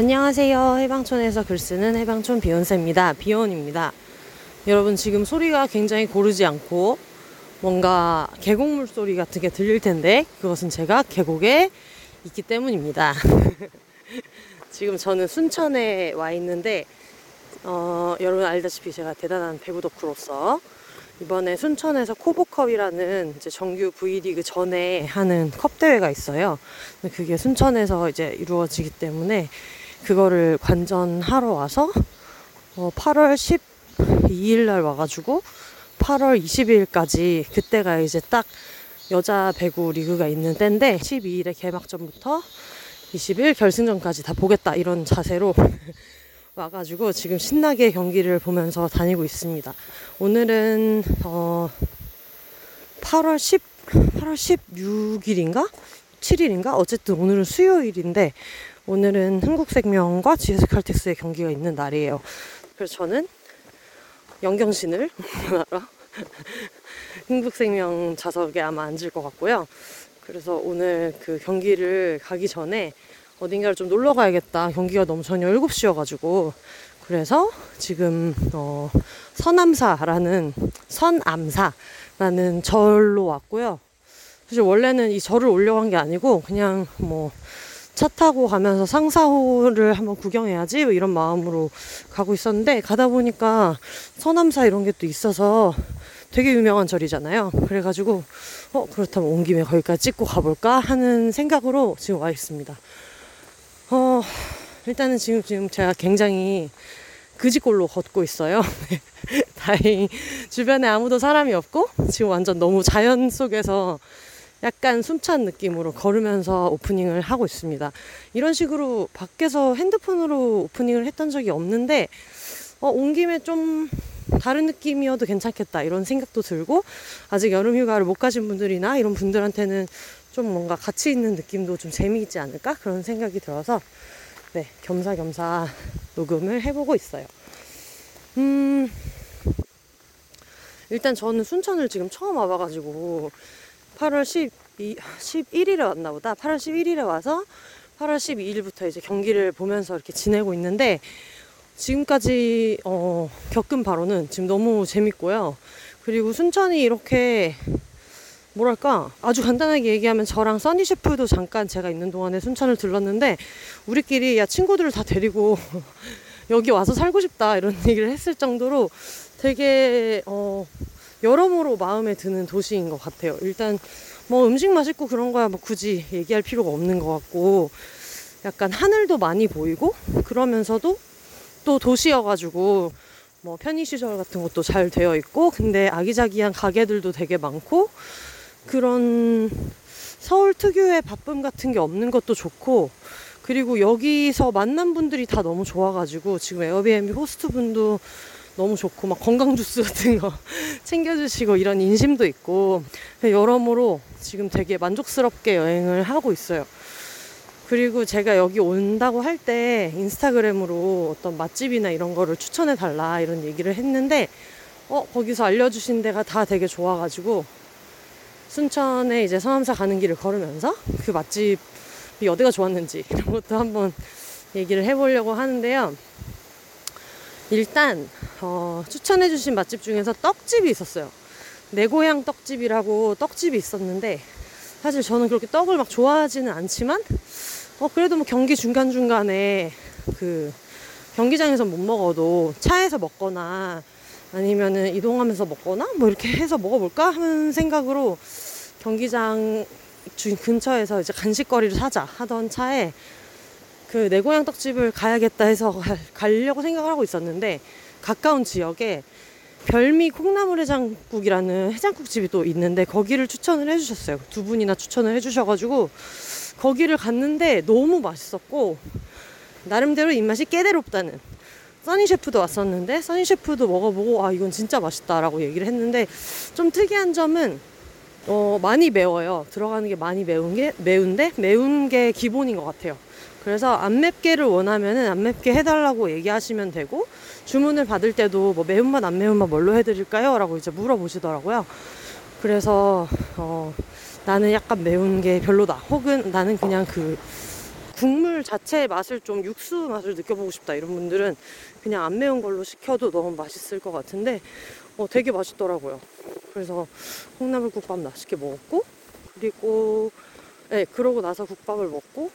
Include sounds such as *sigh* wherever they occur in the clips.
안녕하세요. 해방촌에서 글 쓰는 해방촌 비욘세입니다. 비욘입니다. 여러분 지금 소리가 굉장히 고르지 않고 뭔가 계곡물 소리 같은 게 들릴 텐데 그것은 제가 계곡에 있기 때문입니다. *laughs* 지금 저는 순천에 와 있는데 어, 여러분 알다시피 제가 대단한 배구 덕후로서 이번에 순천에서 코보컵이라는 이제 정규 V리그 전에 하는 컵 대회가 있어요. 그게 순천에서 이제 이루어지기 때문에 그거를 관전하러 와서 어, 8월 12일 날 와가지고 8월 20일까지 그때가 이제 딱 여자 배구 리그가 있는 때인데 12일에 개막전부터 20일 결승전까지 다 보겠다 이런 자세로 *laughs* 와가지고 지금 신나게 경기를 보면서 다니고 있습니다. 오늘은 어 8월 10 8월 16일인가 7일인가 어쨌든 오늘은 수요일인데 오늘은 흥국생명과 GS칼텍스의 경기가 있는 날이에요. 그래서 저는 영경신을 *laughs* 하러 흥국생명 좌석에 아마 앉을 것 같고요. 그래서 오늘 그 경기를 가기 전에 어딘가를 좀 놀러 가야겠다. 경기가 너무 저녁 7시여가지고. 그래서 지금, 어, 서남사라는, 선암사라는 절로 왔고요. 사실 원래는 이 절을 올려간 게 아니고, 그냥 뭐, 차 타고 가면서 상사호를 한번 구경해야지 뭐 이런 마음으로 가고 있었는데 가다 보니까 서남사 이런 게 또 있어서 되게 유명한 절이잖아요. 그래가지고 어 그렇다면 온 김에 거기까지 찍고 가볼까 하는 생각으로 지금 와 있습니다. 어 일단은 지금 지금 제가 굉장히 그지꼴로 걷고 있어요. *laughs* 다행히 주변에 아무도 사람이 없고 지금 완전 너무 자연 속에서 약간 숨찬 느낌으로 걸으면서 오프닝을 하고 있습니다. 이런 식으로 밖에서 핸드폰으로 오프닝을 했던 적이 없는데 어, 온 김에 좀 다른 느낌이어도 괜찮겠다 이런 생각도 들고 아직 여름 휴가를 못 가신 분들이나 이런 분들한테는 좀 뭔가 가치 있는 느낌도 좀 재미있지 않을까 그런 생각이 들어서 네 겸사겸사 녹음을 해보고 있어요. 음 일단 저는 순천을 지금 처음 와봐가지고 8월 12, 11일에 왔나 보다. 8월 11일에 와서 8월 12일부터 이제 경기를 보면서 이렇게 지내고 있는데 지금까지 어, 겪은 바로는 지금 너무 재밌고요. 그리고 순천이 이렇게 뭐랄까 아주 간단하게 얘기하면 저랑 써니 셰프도 잠깐 제가 있는 동안에 순천을 들렀는데 우리끼리 야 친구들을 다 데리고 *laughs* 여기 와서 살고 싶다 이런 얘기를 했을 정도로 되게 어 여러모로 마음에 드는 도시인 것 같아요. 일단 뭐 음식 맛있고 그런 거야 뭐 굳이 얘기할 필요가 없는 것 같고 약간 하늘도 많이 보이고 그러면서도 또 도시여가지고 뭐 편의시설 같은 것도 잘 되어 있고 근데 아기자기한 가게들도 되게 많고 그런 서울 특유의 바쁨 같은 게 없는 것도 좋고 그리고 여기서 만난 분들이 다 너무 좋아가지고 지금 에어비앤비 호스트 분도 너무 좋고 막 건강 주스 같은 거 *laughs* 챙겨주시고 이런 인심도 있고 여러모로 지금 되게 만족스럽게 여행을 하고 있어요. 그리고 제가 여기 온다고 할 때 인스타그램으로 어떤 맛집이나 이런 거를 추천해 달라 이런 얘기를 했는데 어 거기서 알려주신 데가 다 되게 좋아가지고 순천에 이제 서암사 가는 길을 걸으면서 그 맛집이 어디가 좋았는지 이런 것도 한번 얘기를 해보려고 하는데요. 일단 어, 추천해주신 맛집 중에서 떡집이 있었어요. 내 고향 떡집이라고 떡집이 있었는데 사실 저는 그렇게 떡을 막 좋아하지는 않지만 어, 그래도 뭐 경기 중간 중간에 그 경기장에서 못 먹어도 차에서 먹거나 아니면은 이동하면서 먹거나 뭐 이렇게 해서 먹어볼까 하는 생각으로 경기장 주 근처에서 이제 간식거리를 사자 하던 차에 그 내 고향 떡집을 가야겠다 해서 가려고 생각을 하고 있었는데 가까운 지역에 별미 콩나물 해장국이라는 해장국집이 또 있는데 거기를 추천을 해주셨어요. 두 분이나 추천을 해주셔가지고 거기를 갔는데 너무 맛있었고 나름대로 입맛이 깨대롭다는 써니 셰프도 왔었는데 써니 셰프도 먹어보고 아 이건 진짜 맛있다라고 얘기를 했는데 좀 특이한 점은 어, 많이 매워요. 들어가는 게 많이 매운 게 매운데 매운 게 기본인 것 같아요. 그래서 안 맵게를 원하면은 안 맵게 해달라고 얘기하시면 되고 주문을 받을 때도 뭐 매운맛 안 매운맛 뭘로 해드릴까요? 라고 이제 물어보시더라고요. 그래서 어, 나는 약간 매운 게 별로다. 혹은 나는 그냥 그 국물 자체의 맛을 좀 육수 맛을 느껴보고 싶다 이런 분들은 그냥 안 매운 걸로 시켜도 너무 맛있을 것 같은데 어, 되게 맛있더라고요. 그래서 콩나물국밥 맛있게 먹었고 그리고 네 그러고 나서 국밥을 먹고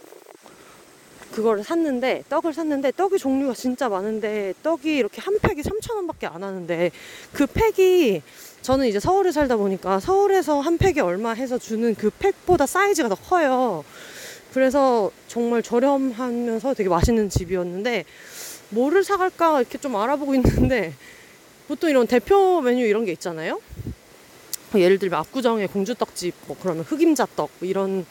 그거를 샀는데 떡을 샀는데 떡이 종류가 진짜 많은데 떡이 이렇게 한 팩이 3,000원밖에 안 하는데 그 팩이 저는 이제 서울에 살다 보니까 서울에서 한 팩이 얼마 해서 주는 그 팩보다 사이즈가 더 커요. 그래서 정말 저렴하면서 되게 맛있는 집이었는데 뭐를 사갈까 이렇게 좀 알아보고 있는데 보통 이런 대표 메뉴 이런 게 있잖아요. 예를 들면 압구정의 공주떡집 뭐 그러면 흑임자떡 뭐 이런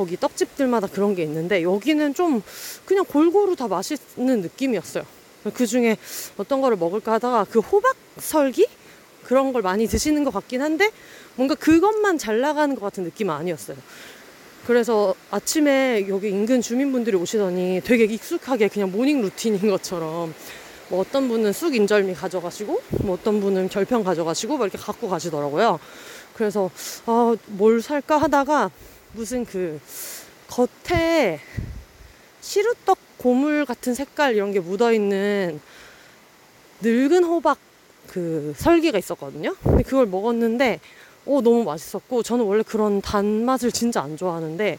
거기 떡집들마다 그런 게 있는데 여기는 좀 그냥 골고루 다 맛있는 느낌이었어요. 그 중에 어떤 거를 먹을까 하다가 그 호박 설기 그런 걸 많이 드시는 것 같긴 한데 뭔가 그것만 잘 나가는 것 같은 느낌은 아니었어요. 그래서 아침에 여기 인근 주민분들이 오시더니 되게 익숙하게 그냥 morning routine인 것처럼 뭐 어떤 분은 쑥 인절미 가져가시고 뭐 어떤 분은 절편 가져가시고 막 이렇게 갖고 가시더라고요. 그래서 아, 뭘 살까 하다가 무슨 그 겉에 시루떡 고물 같은 색깔 이런 게 묻어 있는 늙은 호박 그 설기가 있었거든요. 근데 그걸 먹었는데 오, 너무 맛있었고, 저는 원래 그런 단맛을 진짜 안 좋아하는데,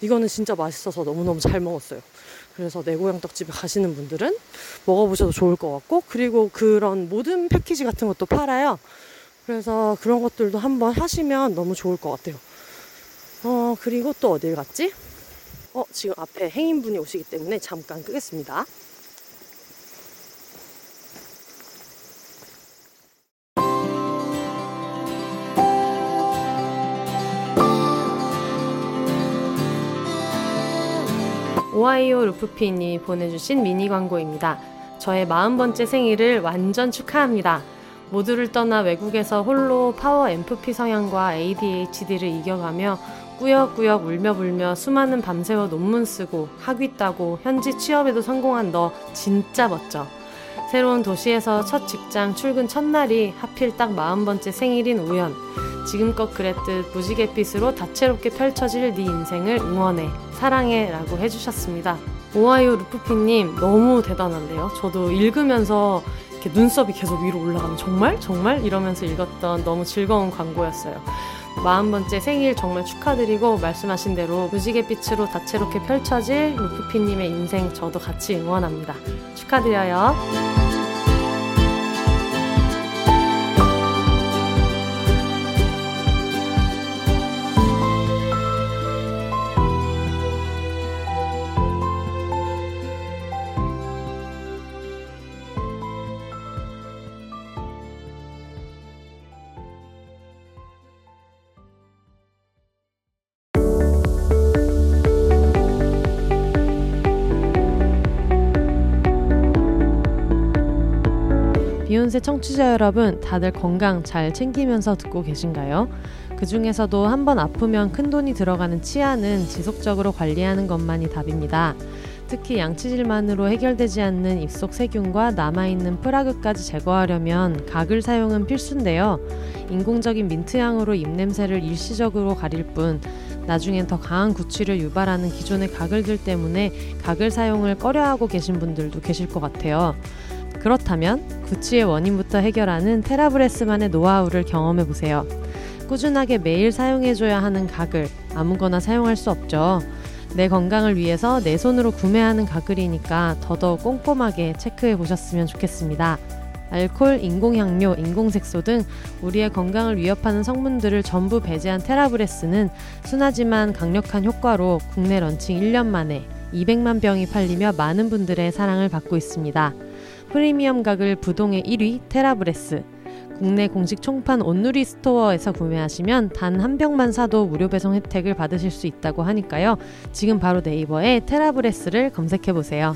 이거는 진짜 맛있어서 너무너무 잘 먹었어요. 그래서 내 고향 떡집에 가시는 분들은 먹어보셔도 좋을 것 같고, 그리고 그런 모든 패키지 같은 것도 팔아요. 그래서 그런 것들도 한번 하시면 너무 좋을 것 같아요. 어, 그리고 또 어딜 갔지? 어, 지금 앞에 행인분이 오시기 때문에 잠깐 끄겠습니다. 오하이오 루프피님이 보내주신 미니 광고입니다. 저의 40번째 생일을 완전 축하합니다. 모두를 떠나 외국에서 홀로 파워 MFP 성향과 ADHD를 이겨가며 꾸역꾸역 울며 불며 수많은 밤새워 논문 쓰고 학위 따고 현지 취업에도 성공한 너 진짜 멋져. 새로운 도시에서 첫 직장 출근 첫날이 하필 딱 40번째 생일인 우연. 지금껏 그랬듯 무지갯빛으로 다채롭게 펼쳐질 네 인생을 응원해. 사랑해. 라고 해주셨습니다. 오하이오 루프피님 너무 대단한데요. 저도 읽으면서 이렇게 눈썹이 계속 위로 올라가는 정말? 정말? 이러면서 읽었던 너무 즐거운 광고였어요. 40번째 생일 정말 축하드리고 말씀하신 대로 무지갯빛으로 다채롭게 펼쳐질 루프피님의 인생 저도 같이 응원합니다. 축하드려요. 비욘세 청취자 여러분, 다들 건강 잘 챙기면서 듣고 계신가요? 그 중에서도 한 번 아프면 큰 돈이 들어가는 치아는 지속적으로 관리하는 것만이 답입니다. 특히 양치질만으로 해결되지 않는 입속 세균과 남아있는 프라그까지 제거하려면 각을 사용은 필수인데요. 인공적인 민트향으로 입냄새를 일시적으로 가릴 뿐 나중엔 더 강한 구취를 유발하는 기존의 가글들 때문에 각을 사용을 꺼려하고 계신 분들도 계실 것 같아요. 그렇다면 구취의 원인부터 해결하는 테라브레스만의 노하우를 경험해 보세요. 꾸준하게 매일 사용해줘야 하는 가글 아무거나 사용할 수 없죠. 내 건강을 위해서 내 손으로 구매하는 가글이니까 더더욱 꼼꼼하게 체크해 보셨으면 좋겠습니다. 알콜, 인공향료, 인공색소 등 우리의 건강을 위협하는 성분들을 전부 배제한 테라브레스는 순하지만 강력한 효과로 국내 런칭 1년 만에 200만 병이 팔리며 많은 분들의 사랑을 받고 있습니다. 프리미엄 가글 부동의 1위 테라브레스. 국내 공식 총판 온누리 스토어에서 구매하시면 단 한 병만 사도 무료 배송 혜택을 받으실 수 있다고 하니까요. 지금 바로 네이버에 테라브레스를 검색해 보세요.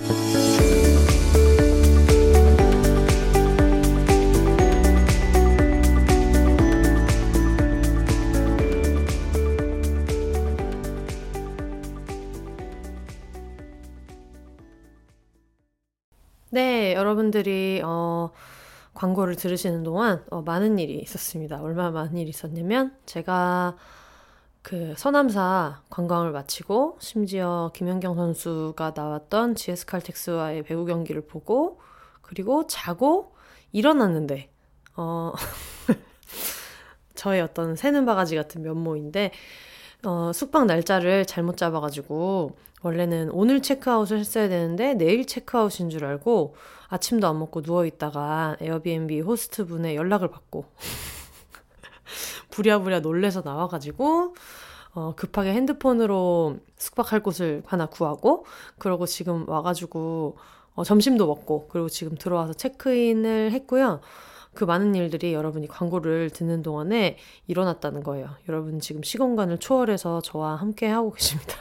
여러분들이 어, 광고를 들으시는 동안 어, 많은 일이 있었습니다. 얼마나 많은 일이 있었냐면 제가 그 서남사 관광을 마치고 심지어 김연경 선수가 나왔던 GS 칼텍스와의 배구 경기를 보고 그리고 자고 일어났는데 어 *laughs* 저의 어떤 새는 바가지 같은 면모인데 어, 숙박 날짜를 잘못 잡아가지고 원래는 오늘 체크아웃을 했어야 되는데 내일 체크아웃인 줄 알고 아침도 안 먹고 누워있다가 에어비앤비 호스트 분의 연락을 받고 *laughs* 부랴부랴 놀래서 나와가지고 어, 급하게 핸드폰으로 숙박할 곳을 하나 구하고 그러고 지금 와가지고 어, 점심도 먹고 그리고 지금 들어와서 체크인을 했고요. 그 많은 일들이 여러분이 광고를 듣는 동안에 일어났다는 거예요. 여러분 지금 시공간을 초월해서 저와 함께 하고 *laughs* 계십니다.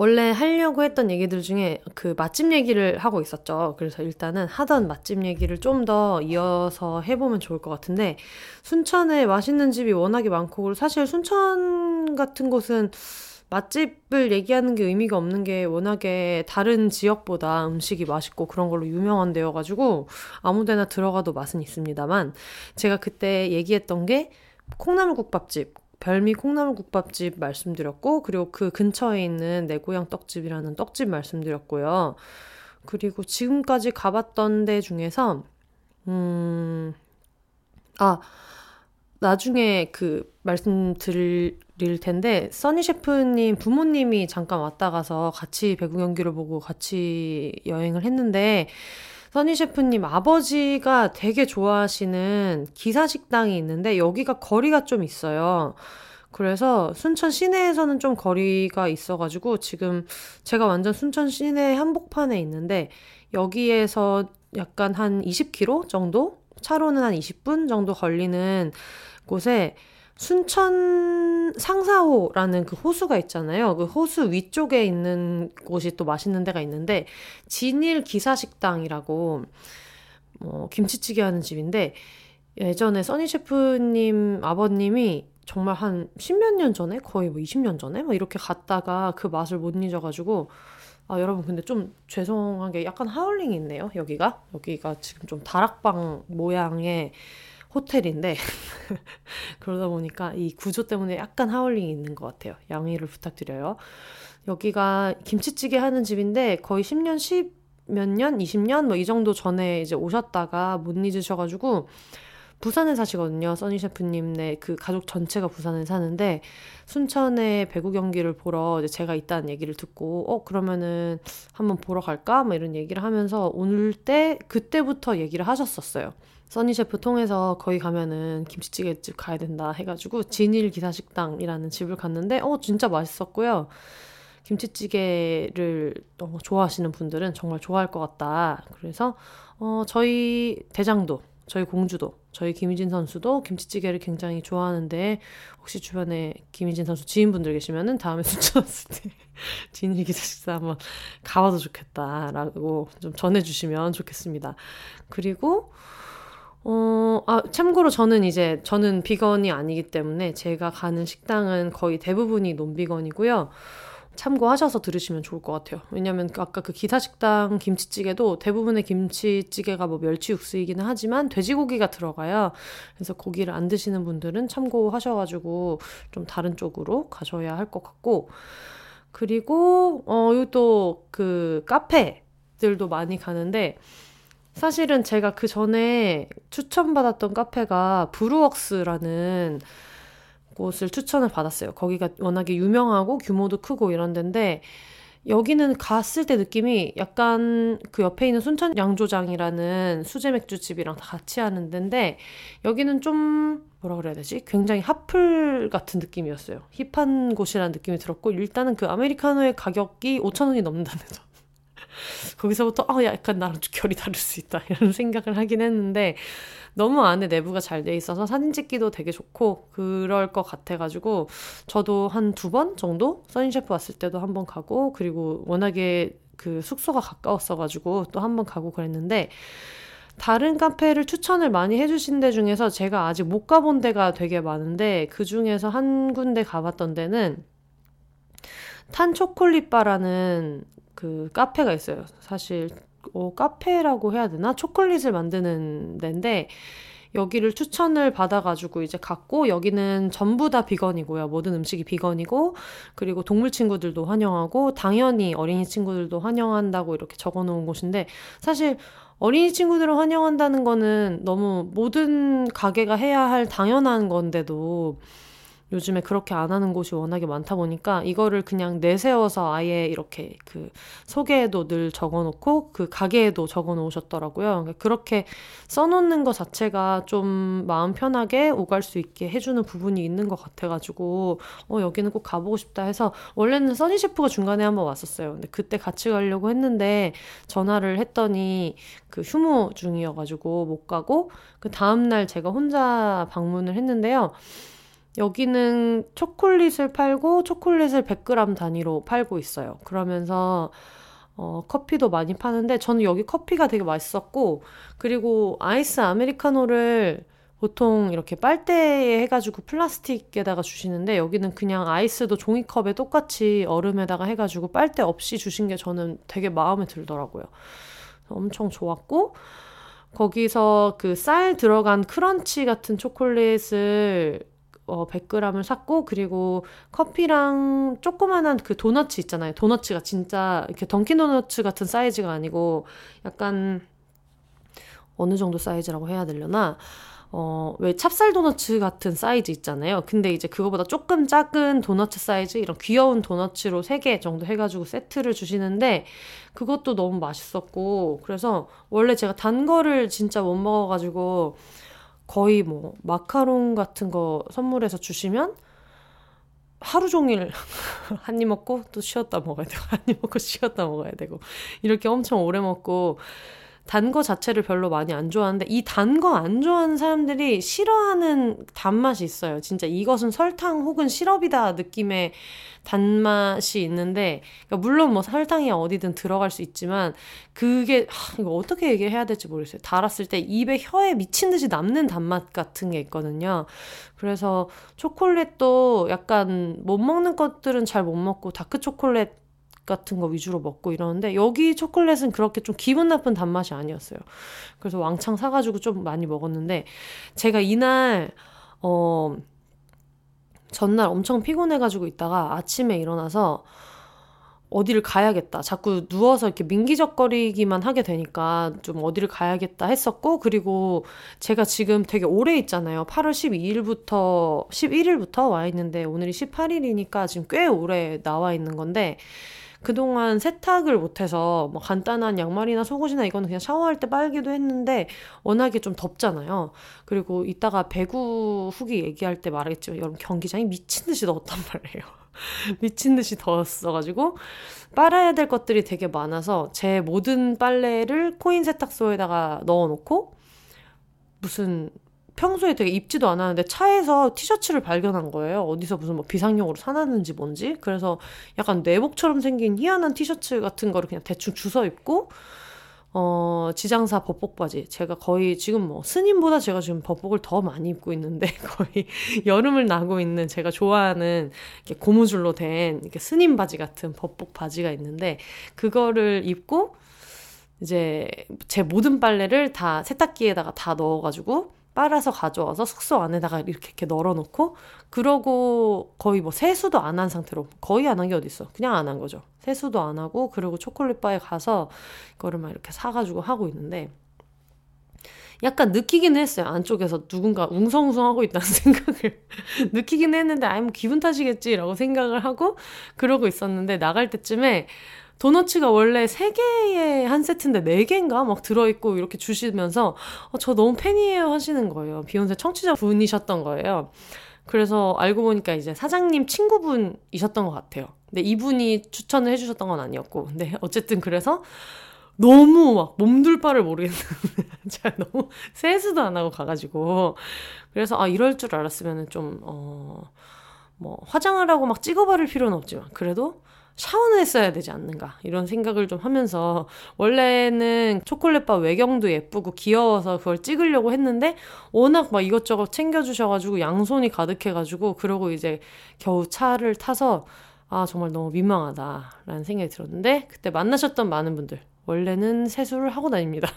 원래 하려고 했던 얘기들 중에 그 맛집 얘기를 하고 있었죠. 그래서 일단은 하던 맛집 얘기를 좀 더 이어서 해보면 좋을 것 같은데, 순천에 맛있는 집이 워낙에 많고, 사실 순천 같은 곳은 맛집을 얘기하는 게 의미가 없는 게 워낙에 다른 지역보다 음식이 맛있고 그런 걸로 유명한 데여가지고 아무 데나 들어가도 맛은 있습니다만 제가 그때 얘기했던 게 콩나물국밥집, 별미 콩나물국밥집 말씀드렸고 그리고 그 근처에 있는 내 고향 떡집이라는 떡집 말씀드렸고요. 그리고 지금까지 가봤던 데 중에서 음, 아, 나중에 그 말씀드릴 텐데 써니 셰프님 부모님이 잠깐 왔다 가서 같이 배구 경기를 보고 같이 여행을 했는데 써니 셰프님 아버지가 되게 좋아하시는 기사 식당이 있는데 여기가 거리가 좀 있어요. 그래서 순천 시내에서는 좀 거리가 있어가지고 지금 제가 완전 순천 시내 한복판에 있는데 여기에서 약간 한 20km 정도? 차로는 한 20분 정도 걸리는 곳에 순천 상사호라는 그 호수가 있잖아요. 그 호수 위쪽에 있는 곳이 또 맛있는 데가 있는데 진일 기사식당이라고 뭐 김치찌개 하는 집인데 예전에 써니 셰프님 아버님이 정말 한 십몇 년 전에 거의 뭐 20년 전에 막 이렇게 갔다가 그 맛을 못 잊어가지고 아 여러분 근데 좀 죄송하게 약간 하울링이 있네요 여기가 여기가 지금 좀 다락방 모양의 호텔인데 *laughs* 그러다 보니까 이 구조 때문에 약간 하울링이 있는 것 같아요. 양해를 부탁드려요. 여기가 김치찌개 하는 집인데 거의 10년, 10 몇 년, 20년 뭐 이 정도 전에 이제 오셨다가 못 잊으셔가지고 부산에 사시거든요. 써니 셰프님네 그 가족 전체가 부산에 사는데 순천에 배구 경기를 보러 제가 있다는 얘기를 듣고 어 그러면은 한번 보러 갈까? 뭐 이런 얘기를 하면서 오늘 때 그때부터 얘기를 하셨었어요. 써니 셰프 통해서 거기 가면은 김치찌개집 가야 된다 해가지고 진일 기사식당이라는 집을 갔는데 어 진짜 맛있었고요. 김치찌개를 어, 좋아하시는 분들은 정말 좋아할 것 같다. 그래서 어, 저희 대장도 저희 공주도 저희 김희진 선수도 김치찌개를 굉장히 좋아하는데 혹시 주변에 김희진 선수 지인분들 계시면은 다음에 *laughs* 순천 왔을 때 진일 기사식당 한번 가봐도 좋겠다라고 좀 전해주시면 좋겠습니다. 그리고 어, 아, 참고로 저는 이제, 저는 비건이 아니기 때문에 제가 가는 식당은 거의 대부분이 논비건이고요. 참고하셔서 들으시면 좋을 것 같아요. 왜냐면 아까 그 기사식당 김치찌개도 대부분의 김치찌개가 뭐 멸치 육수이기는 하지만 돼지고기가 들어가요. 그래서 고기를 안 드시는 분들은 참고하셔가지고 좀 다른 쪽으로 가셔야 할 것 같고. 그리고, 어, 이것도 그 카페들도 많이 가는데, 사실은 제가 그 전에 추천받았던 카페가 브루웍스라는 곳을 추천을 받았어요. 거기가 워낙에 유명하고 규모도 크고 이런 데인데 여기는 갔을 때 느낌이 약간 그 옆에 있는 순천 양조장이라는 수제 맥주집이랑 다 같이 하는 데인데 여기는 좀 뭐라 그래야 되지? 굉장히 핫플 같은 느낌이었어요. 힙한 곳이라는 느낌이 들었고 일단은 그 아메리카노의 가격이 5천원이 넘는다는 점. 거기서부터 어 약간 나랑 결이 다를 수 있다 이런 *laughs* 생각을 하긴 했는데 너무 안에 내부가 잘 돼 있어서 사진 찍기도 되게 좋고 그럴 것 같아가지고 저도 한 두 번 정도 써니셰프 왔을 때도 한 번 가고 그리고 워낙에 그 숙소가 가까웠어가지고 또 한 번 가고 그랬는데 다른 카페를 추천을 많이 해주신 데 중에서 제가 아직 못 가본 데가 되게 많은데 그 중에서 한 군데 가봤던 데는 탄 초콜릿바라는 그 카페가 있어요. 사실 어, 카페라고 해야 되나? 초콜릿을 만드는 데인데 여기를 추천을 받아가지고 이제 갔고 여기는 전부 다 비건이고요. 모든 음식이 비건이고 그리고 동물 친구들도 환영하고 당연히 어린이 친구들도 환영한다고 이렇게 적어놓은 곳인데 사실 어린이 친구들을 환영한다는 거는 너무 모든 가게가 해야 할 당연한 건데도 요즘에 그렇게 안 하는 곳이 워낙에 많다 보니까 이거를 그냥 내세워서 아예 이렇게 그 소개에도 늘 적어놓고 그 가게에도 적어놓으셨더라고요. 그러니까 그렇게 써놓는 것 자체가 좀 마음 편하게 오갈 수 있게 해주는 부분이 있는 것 같아가지고 어 여기는 꼭 가보고 싶다 해서 원래는 써니 셰프가 중간에 한번 왔었어요. 근데 그때 같이 가려고 했는데 전화를 했더니 그 휴무 중이어가지고 못 가고 그 다음날 제가 혼자 방문을 했는데요. 여기는 초콜릿을 팔고 초콜릿을 100g 단위로 팔고 있어요. 그러면서 어, 커피도 많이 파는데 저는 여기 커피가 되게 맛있었고 그리고 아이스 아메리카노를 보통 이렇게 빨대에 해가지고 플라스틱에다가 주시는데 여기는 그냥 아이스도 종이컵에 똑같이 얼음에다가 해가지고 빨대 없이 주신 게 저는 되게 마음에 들더라고요. 엄청 좋았고 거기서 그 쌀 들어간 크런치 같은 초콜릿을 어, 100g을 샀고 그리고 커피랑 조그만한 그 도너츠 있잖아요. 도너츠가 진짜 이렇게 던킨 도너츠 같은 사이즈가 아니고 약간 어느 정도 사이즈라고 해야 되려나? 어, 왜 찹쌀 도너츠 같은 사이즈 있잖아요. 근데 이제 그거보다 조금 작은 도너츠 사이즈, 이런 귀여운 도너츠로 3개 정도 해가지고 세트를 주시는데, 그것도 너무 맛있었고, 그래서 원래 제가 단 거를 진짜 못 먹어가지고, 거의 뭐 마카롱 같은 거 선물해서 주시면 하루 종일 *laughs* 한 입 먹고 또 쉬었다 먹어야 되고 한 입 먹고 쉬었다 먹어야 되고 이렇게 엄청 오래 먹고 단 거 자체를 별로 많이 안 좋아하는데 이 단 거 안 좋아하는 사람들이 싫어하는 단맛이 있어요. 진짜 이것은 설탕 혹은 시럽이다 느낌의 단맛이 있는데 그러니까 물론 뭐 설탕이 어디든 들어갈 수 있지만 그게 하, 이거 어떻게 얘기해야 될지 모르겠어요. 달았을 때 입에 혀에 미친 듯이 남는 단맛 같은 게 있거든요. 그래서 초콜릿도 약간 못 먹는 것들은 잘 못 먹고 다크 초콜릿 같은 거 위주로 먹고 이러는데 여기 초콜릿은 그렇게 좀 기분 나쁜 단맛이 아니었어요. 그래서 왕창 사가지고 좀 많이 먹었는데 제가 이날 어 전날 엄청 피곤해가지고 있다가 아침에 일어나서 어디를 가야겠다. 자꾸 누워서 이렇게 민기적거리기만 하게 되니까 좀 어디를 가야겠다 했었고, 그리고 제가 지금 되게 오래 있잖아요. 8월 12일부터, 11일부터 와 있는데, 오늘이 18일이니까 지금 꽤 오래 나와 있는 건데, 그동안 세탁을 못해서 뭐 간단한 양말이나 속옷이나 이거는 그냥 샤워할 때 빨기도 했는데 워낙에 좀 덥잖아요. 그리고 이따가 배구 후기 얘기할 때 말하겠지만 여러분 경기장이 미친 듯이 더웠단 말이에요. *laughs* 미친 듯이 더웠어가지고 빨아야 될 것들이 되게 많아서 제 모든 빨래를 코인 세탁소에다가 넣어놓고 무슨 평소에 되게 입지도 않았는데 차에서 티셔츠를 발견한 거예요. 어디서 무슨 뭐 비상용으로 사놨는지 뭔지. 그래서 약간 내복처럼 생긴 희한한 티셔츠 같은 거를 그냥 대충 주워 입고 어, 지장사 법복 바지. 제가 거의 지금 뭐 스님보다 제가 지금 법복을 더 많이 입고 있는데 *laughs* 거의 여름을 나고 있는 제가 좋아하는 이렇게 고무줄로 된 이렇게 스님 바지 같은 법복 바지가 있는데 그거를 입고 이제 제 모든 빨래를 다 세탁기에다가 다 넣어가지고 빨아서 가져와서 숙소 안에다가 이렇게, 이렇게 널어놓고 그러고 거의 뭐 세수도 안 한 상태로 거의 안 한 게 어딨어? 그냥 안 한 거죠. 세수도 안 하고 그리고 초콜릿 바에 가서 이거를 막 이렇게 사가지고 하고 있는데 약간 느끼긴 했어요. 안쪽에서 누군가 웅성웅성하고 있다는 *laughs* 생각을. 느끼긴 했는데 아이 뭐 기분 탓이겠지라고 생각을 하고 그러고 있었는데 나갈 때쯤에 도너츠가 원래 3개의 한 세트인데 4개인가 막 들어있고 이렇게 주시면서 어, 저 너무 팬이에요 하시는 거예요. 비욘세 청취자 분이셨던 거예요. 그래서 알고 보니까 이제 사장님 친구분이셨던 것 같아요. 근데 이분이 추천을 해주셨던 건 아니었고. 근데 어쨌든 그래서 너무 막 몸둘 바를 모르겠는 *laughs* 제가 너무 세수도 안 하고 가가지고 그래서 아 이럴 줄 알았으면은 좀 어 뭐 화장을 하고 막 찍어바를 필요는 없지만 그래도 샤워는 했어야 되지 않는가 이런 생각을 좀 하면서 원래는 초콜릿바 외경도 예쁘고 귀여워서 그걸 찍으려고 했는데 워낙 막 이것저것 챙겨주셔가지고 양손이 가득해가지고 그러고 이제 겨우 차를 타서 아 정말 너무 민망하다라는 생각이 들었는데 그때 만나셨던 많은 분들 원래는 세수를 하고 다닙니다.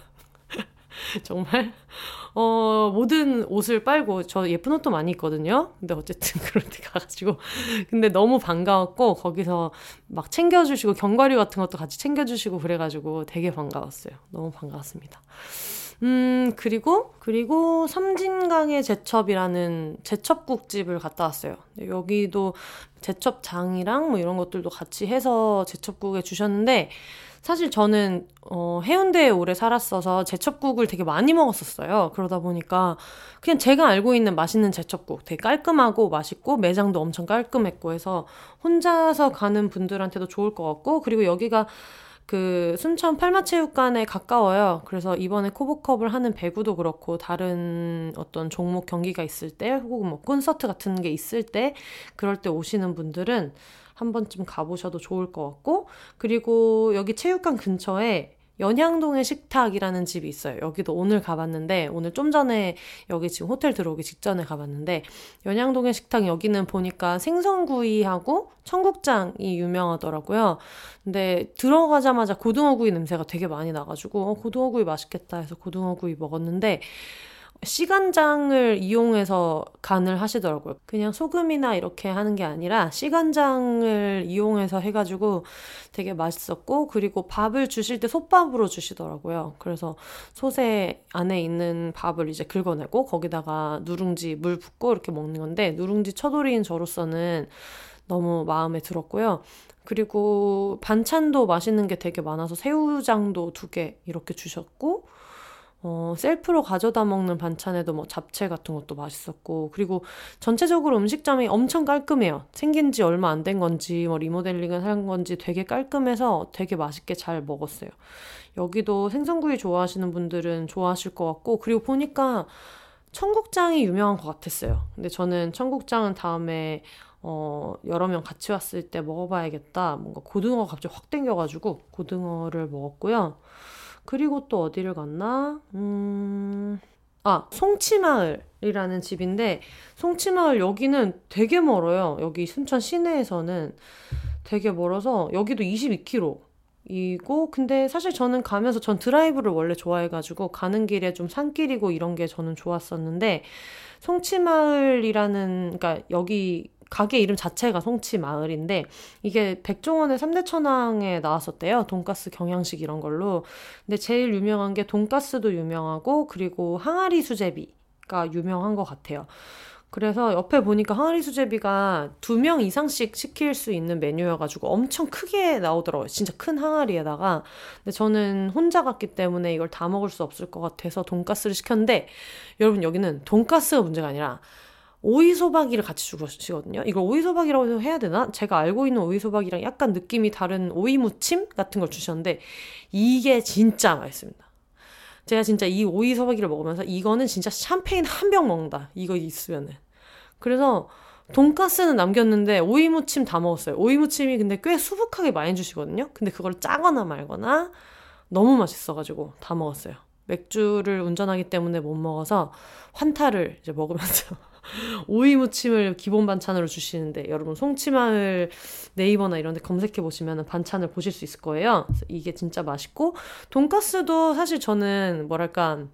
*laughs* 정말 어 모든 옷을 빨고 저 예쁜 옷도 많이 입거든요. 근데 어쨌든 *laughs* 그런 데 가가지고 근데 너무 반가웠고 거기서 막 챙겨주시고 견과류 같은 것도 같이 챙겨주시고 그래가지고 되게 반가웠어요. 너무 반가웠습니다. 음, 그리고, 그리고 삼진강의 제첩이라는 제첩국집을 갔다 왔어요. 여기도 제첩장이랑 뭐 이런 것들도 같이 해서 제첩국에 주셨는데, 사실 저는 어, 해운대에 오래 살았어서 제첩국을 되게 많이 먹었었어요. 그러다 보니까 그냥 제가 알고 있는 맛있는 제첩국 되게 깔끔하고 맛있고 매장도 엄청 깔끔했고 해서 혼자서 가는 분들한테도 좋을 것 같고 그리고 여기가 그 순천 팔마체육관에 가까워요. 그래서 이번에 코보컵을 하는 배구도 그렇고 다른 어떤 종목 경기가 있을 때 혹은 뭐 콘서트 같은 게 있을 때 그럴 때 오시는 분들은 한 번쯤 가보셔도 좋을 것 같고, 그리고 여기 체육관 근처에 연향동의 식탁이라는 집이 있어요. 여기도 오늘 가봤는데, 오늘 좀 전에 여기 지금 호텔 들어오기 직전에 가봤는데, 연향동의 식탁 여기는 보니까 생선구이하고 청국장이 유명하더라고요. 근데 들어가자마자 고등어구이 냄새가 되게 많이 나가지고, 어, 고등어구이 맛있겠다 해서 고등어구이 먹었는데, 시간장을 이용해서 간을 하시더라고요. 그냥 소금이나 이렇게 하는 게 아니라 시간장을 이용해서 해가지고 되게 맛있었고, 그리고 밥을 주실 때 솥밥으로 주시더라고요. 그래서 솥에 안에 있는 밥을 이제 긁어내고, 거기다가 누룽지 물 붓고 이렇게 먹는 건데, 누룽지 처돌이인 저로서는 너무 마음에 들었고요. 그리고 반찬도 맛있는 게 되게 많아서 새우장도 두 개 이렇게 주셨고, 어, 셀프로 가져다 먹는 반찬에도 뭐 잡채 같은 것도 맛있었고, 그리고 전체적으로 음식점이 엄청 깔끔해요. 생긴 지 얼마 안 된 건지, 뭐 리모델링을 한 건지 되게 깔끔해서 되게 맛있게 잘 먹었어요. 여기도 생선구이 좋아하시는 분들은 좋아하실 것 같고, 그리고 보니까 청국장이 유명한 것 같았어요. 근데 저는 청국장은 다음에 어, 여러 명 같이 왔을 때 먹어봐야겠다. 뭔가 고등어 갑자기 확 땡겨가지고 고등어를 먹었고요. 그리고 또 어디를 갔나? 음, 아, 송치마을이라는 집인데, 송치마을 여기는 되게 멀어요. 여기 순천 시내에서는 되게 멀어서, 여기도 22km. 이고, 근데 사실 저는 가면서 전 드라이브를 원래 좋아해가지고, 가는 길에 좀 산길이고 이런 게 저는 좋았었는데, 송치마을이라는, 그러니까 여기 가게 이름 자체가 송치 마을인데 이게 백종원의 3대 천왕에 나왔었대요. 돈가스 경양식 이런 걸로. 근데 제일 유명한 게 돈가스도 유명하고 그리고 항아리 수제비가 유명한 것 같아요. 그래서 옆에 보니까 항아리 수제비가 두 명 이상씩 시킬 수 있는 메뉴여가지고 엄청 크게 나오더라고요. 진짜 큰 항아리에다가. 근데 저는 혼자 갔기 때문에 이걸 다 먹을 수 없을 것 같아서 돈가스를 시켰는데 여러분 여기는 돈가스가 문제가 아니라 오이소박이를 같이 주시거든요. 이걸 오이소박이라고 해야 되나? 제가 알고 있는 오이소박이랑 약간 느낌이 다른 오이무침 같은 걸 주셨는데 이게 진짜 맛있습니다. 제가 진짜 이 오이소박이를 먹으면서 이거는 진짜 샴페인 한 병 먹는다. 이거 있으면은. 그래서 돈가스는 남겼는데 오이무침 다 먹었어요. 오이무침이 근데 꽤 수북하게 많이 주시거든요. 근데 그걸 짜거나 말거나 너무 맛있어가지고 다 먹었어요. 맥주를 운전하기 때문에 못 먹어서 환타를 이제 먹으면서 *laughs* 오이 무침을 기본 반찬으로 주시는데 여러분 송치마을 네이버나 이런 데 검색해 보시면 반찬을 보실 수 있을 거예요. 이게 진짜 맛있고 돈가스도 사실 저는 뭐랄까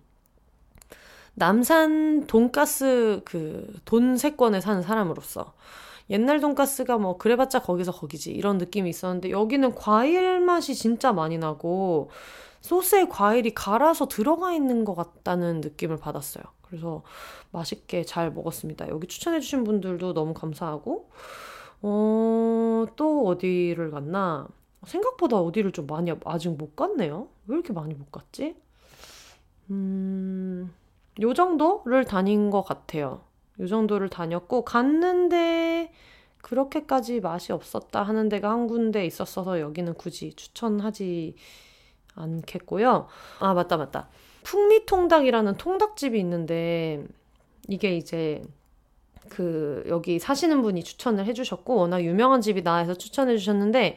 남산 돈가스 그 돈세권에 사는 사람으로서 옛날 돈가스가 뭐 그래봤자 거기서 거기지 이런 느낌이 있었는데 여기는 과일 맛이 진짜 많이 나고 소스에 과일이 갈아서 들어가 있는 것 같다는 느낌을 받았어요. 그래서 맛있게 잘 먹었습니다. 여기 추천해주신 분들도 너무 감사하고, 어, 또 어디를 갔나? 생각보다 어디를 좀 많이 아직 못 갔네요. 왜 이렇게 많이 못 갔지? 음, 요 정도를 다닌 것 같아요. 요 정도를 다녔고, 갔는데, 그렇게까지 맛이 없었다 하는 데가 한 군데 있었어서 여기는 굳이 추천하지 않겠고요. 아, 맞다, 맞다. 풍미통닭이라는 통닭집이 있는데 이게 이제 그 여기 사시는 분이 추천을 해주셨고 워낙 유명한 집이다 해서 추천해 주셨는데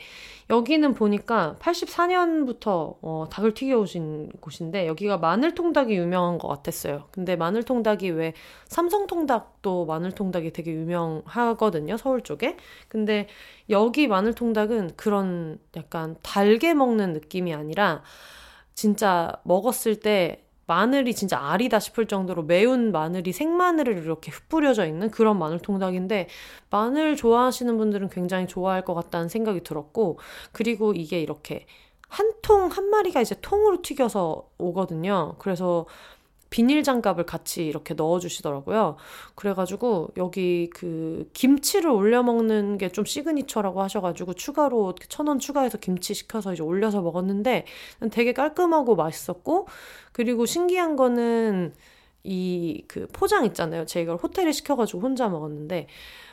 여기는 보니까 84년부터 어, 닭을 튀겨오신 곳인데 여기가 마늘통닭이 유명한 것 같았어요. 근데 마늘통닭이 왜 삼성통닭도 마늘통닭이 되게 유명하거든요. 서울 쪽에. 근데 여기 마늘통닭은 그런 약간 달게 먹는 느낌이 아니라 진짜 먹었을 때 마늘이 진짜 알이다 싶을 정도로 매운 마늘이 생마늘을 이렇게 흩뿌려져 있는 그런 마늘 통닭인데 마늘 좋아하시는 분들은 굉장히 좋아할 것 같다는 생각이 들었고 그리고 이게 이렇게 한 통한 마리가 이제 통으로 튀겨서 오거든요. 그래서 비닐 장갑을 같이 이렇게 넣어 주시더라고요. 그래가지고 여기 그 김치를 올려 먹는 게 좀 시그니처라고 하셔가지고 추가로 천 원 추가해서 김치 시켜서 이제 올려서 먹었는데 되게 깔끔하고 맛있었고 그리고 신기한 거는 이 그 포장 있잖아요. 제가 이걸 호텔에 시켜가지고 혼자 먹었는데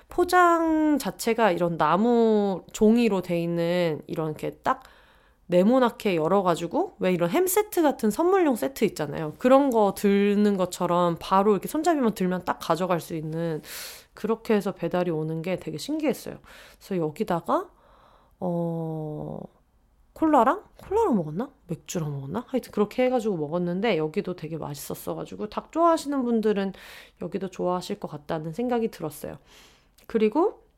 포장 자체가 이런 나무 종이로 돼 있는 이런 이렇게 딱 네모나게 열어가지고 왜 이런 햄 세트 같은 선물용 세트 있잖아요. 그런 거 들는 것처럼 바로 이렇게 손잡이만 들면 딱 가져갈 수 있는 그렇게 해서 배달이 오는 게 되게 신기했어요. 그래서 여기다가 어 콜라랑 콜라랑 먹었나? 맥주랑 먹었나? 하여튼 그렇게 해가지고 먹었는데 여기도 되게 맛있었어가지고 닭 좋아하시는 분들은 여기도 좋아하실 것 같다는 생각이 들었어요. 그리고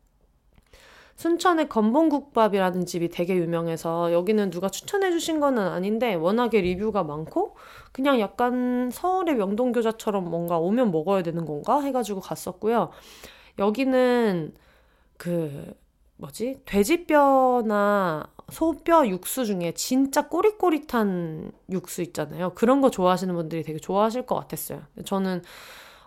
순천의 건봉국밥이라는 집이 되게 유명해서 여기는 누가 추천해 주신 거는 아닌데 워낙에 리뷰가 많고 그냥 약간 서울의 명동교자처럼 뭔가 오면 먹어야 되는 건가 해가지고 갔었고요. 여기는 그 뭐지 돼지뼈나 소뼈 육수 중에 진짜 꼬릿꼬릿한 육수 있잖아요. 그런 거 좋아하시는 분들이 되게 좋아하실 것 같았어요. 저는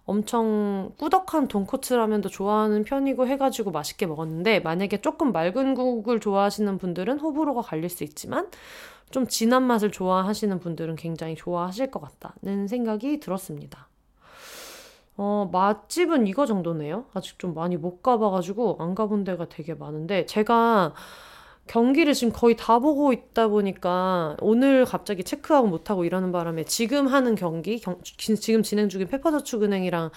엄청 꾸덕한 돈코츠 라면도 좋아하는 편이고 해가지고 맛있게 먹었는데 만약에 조금 맑은 국을 좋아하시는 분들은 호불호가 갈릴 수 있지만 좀 진한 맛을 좋아하시는 분들은 굉장히 좋아하실 것 같다는 생각이 들었습니다. 어, 맛집은 이거 정도네요. 아직 좀 많이 못 가봐가지고 안 가본 데가 되게 많은데 제가 경기를 지금 거의 다 보고 있다 보니까 오늘 갑자기 체크하고 못하고 이러는 바람에 지금 하는 경기, 경, 지금 진행 중인 페퍼저축은행이랑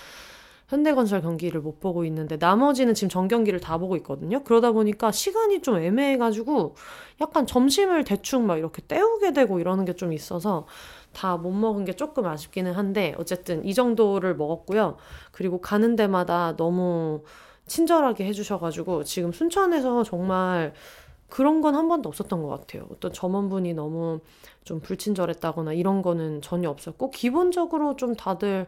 현대건설 경기를 못 보고 있는데 나머지는 지금 전 경기를 다 보고 있거든요. 그러다 보니까 시간이 좀 애매해가지고 약간 점심을 대충 막 이렇게 때우게 되고 이러는 게 좀 있어서 다 못 먹은 게 조금 아쉽기는 한데 어쨌든 이 정도를 먹었고요. 그리고 가는 데마다 너무 친절하게 해주셔가지고 지금 순천에서 정말 그런 건 한 번도 없었던 것 같아요. 어떤 점원분이 너무 좀 불친절했다거나 이런 거는 전혀 없었고, 기본적으로 좀 다들,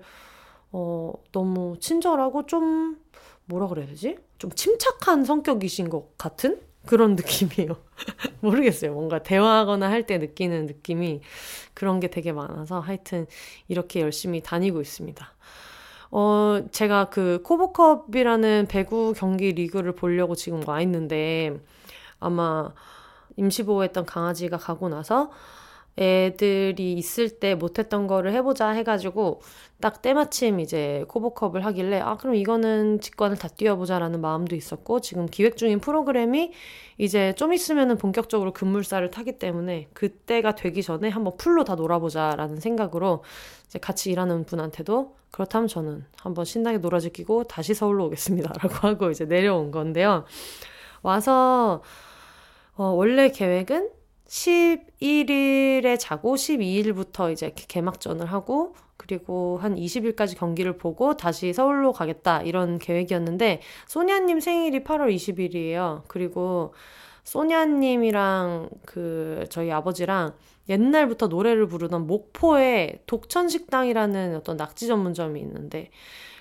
어, 너무 친절하고 좀, 뭐라 그래야 되지? 좀 침착한 성격이신 것 같은 그런 느낌이에요. *laughs* 모르겠어요. 뭔가 대화하거나 할 때 느끼는 느낌이 그런 게 되게 많아서 하여튼 이렇게 열심히 다니고 있습니다. 어, 제가 그 코보컵이라는 배구 경기 리그를 보려고 지금 와 있는데, 아마 임시보호했던 강아지가 가고 나서 애들이 있을 때 못했던 거를 해보자 해가지고 딱 때마침 이제 코보컵을 하길래 아 그럼 이거는 직관을 다 뛰어보자라는 마음도 있었고 지금 기획 중인 프로그램이 이제 좀 있으면은 본격적으로 급물살을 타기 때문에 그때가 되기 전에 한번 풀로 다 놀아보자라는 생각으로 이제 같이 일하는 분한테도 그렇다면 저는 한번 신나게 놀아줄 끼고 다시 서울로 오겠습니다라고 *laughs* 하고 이제 내려온 건데요. 와서 어, 원래 계획은 11일에 자고 12일부터 이제 개막전을 하고 그리고 한 20일까지 경기를 보고 다시 서울로 가겠다 이런 계획이었는데 소냐님 생일이 8월 20일이에요. 그리고 소냐님이랑 그 저희 아버지랑 옛날부터 노래를 부르던 목포에 독천식당이라는 어떤 낙지 전문점이 있는데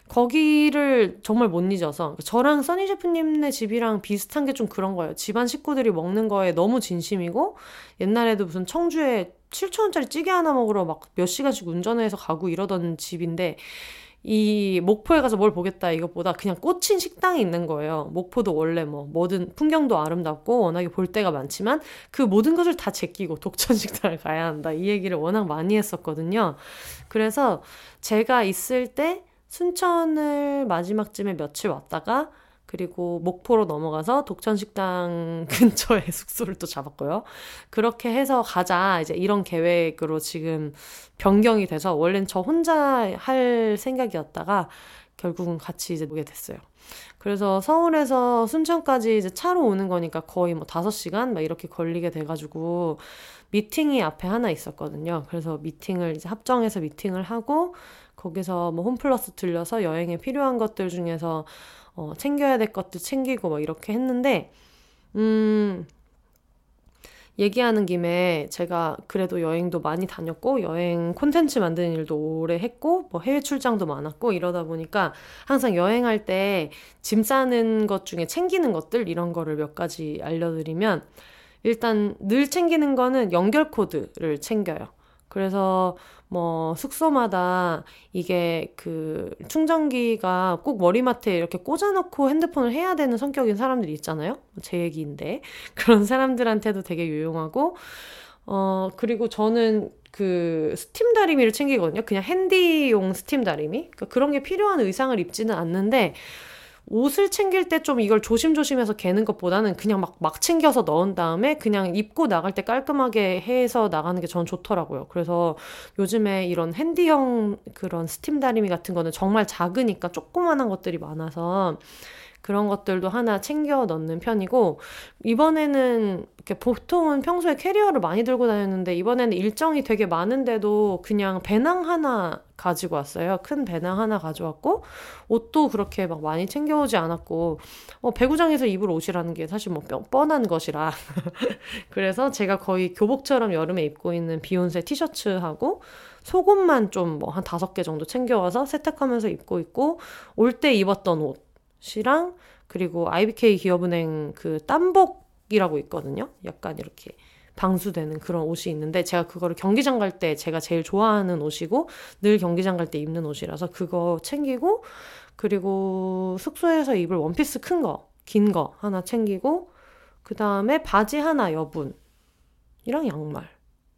거기를 정말 못 잊어서 저랑 써니 셰프님네 집이랑 비슷한 게 좀 그런 거예요. 집안 식구들이 먹는 거에 너무 진심이고 옛날에도 무슨 청주에 7천원짜리 찌개 하나 먹으러 막 몇 시간씩 운전해서 가고 이러던 집인데 이 목포에 가서 뭘 보겠다 이것보다 그냥 꽂힌 식당이 있는 거예요. 목포도 원래 뭐 뭐든 풍경도 아름답고 워낙에 볼 데가 많지만 그 모든 것을 다 제끼고 독천 *laughs* 식당을 가야 한다. 이 얘기를 워낙 많이 했었거든요. 그래서 제가 있을 때 순천을 마지막쯤에 며칠 왔다가 그리고 목포로 넘어가서 독천식당 *laughs* 근처에 숙소를 또 잡았고요. 그렇게 해서 가자. 이제 이런 계획으로 지금 변경이 돼서 원래는 저 혼자 할 생각이었다가 결국은 같이 이제 오게 됐어요. 그래서 서울에서 순천까지 이제 차로 오는 거니까 거의 뭐 5시간 막 이렇게 걸리게 돼가지고 미팅이 앞에 하나 있었거든요. 그래서 미팅을 이제 합정해서 미팅을 하고 거기서 뭐 홈플러스 들려서 여행에 필요한 것들 중에서 어, 챙겨야 될 것들 챙기고 뭐 이렇게 했는데, 음, 얘기하는 김에 제가 그래도 여행도 많이 다녔고 여행 콘텐츠 만드는 일도 오래 했고 뭐 해외 출장도 많았고 이러다 보니까 항상 여행할 때 짐 싸는 것 중에 챙기는 것들 이런 거를 몇 가지 알려드리면 일단 늘 챙기는 거는 연결 코드를 챙겨요. 그래서 뭐 숙소마다 이게 그 충전기가 꼭 머리맡에 이렇게 꽂아놓고 핸드폰을 해야 되는 성격인 사람들이 있잖아요. 제 얘기인데 *laughs* 그런 사람들한테도 되게 유용하고 어 그리고 저는 그 스팀 다리미를 챙기거든요. 그냥 handy용 스팀 다리미. 그러니까 그런 게 필요한 의상을 입지는 않는데 옷을 챙길 때 좀 이걸 조심조심해서 개는 것보다는 그냥 막, 막 챙겨서 넣은 다음에 그냥 입고 나갈 때 깔끔하게 해서 나가는 게 전 좋더라고요. 그래서 요즘에 이런 handy형 그런 스팀 다리미 같은 거는 정말 작으니까 조그만한 것들이 많아서 그런 것들도 하나 챙겨 넣는 편이고 이번에는 이렇게 보통은 평소에 캐리어를 많이 들고 다녔는데 이번에는 일정이 되게 많은데도 그냥 배낭 하나 가지고 왔어요. 큰 배낭 하나 가져왔고 옷도 그렇게 막 많이 챙겨오지 않았고 어, 배구장에서 입을 옷이라는 게 사실 뭐 뻔한 것이라 *laughs* 그래서 제가 거의 교복처럼 여름에 입고 있는 비욘세 티셔츠하고 속옷만 좀 뭐 한 다섯 개 정도 챙겨와서 세탁하면서 입고 있고 올 때 입었던 옷이랑 그리고 IBK 기업은행 그 땀복 이라고 있거든요. 약간 이렇게 방수되는 그런 옷이 있는데 제가 그거를 경기장 갈 때 제가 제일 좋아하는 옷이고 늘 경기장 갈 때 입는 옷이라서 그거 챙기고 그리고 숙소에서 입을 원피스 큰 거, 긴 거 하나 챙기고 그 다음에 바지 하나 여분이랑 양말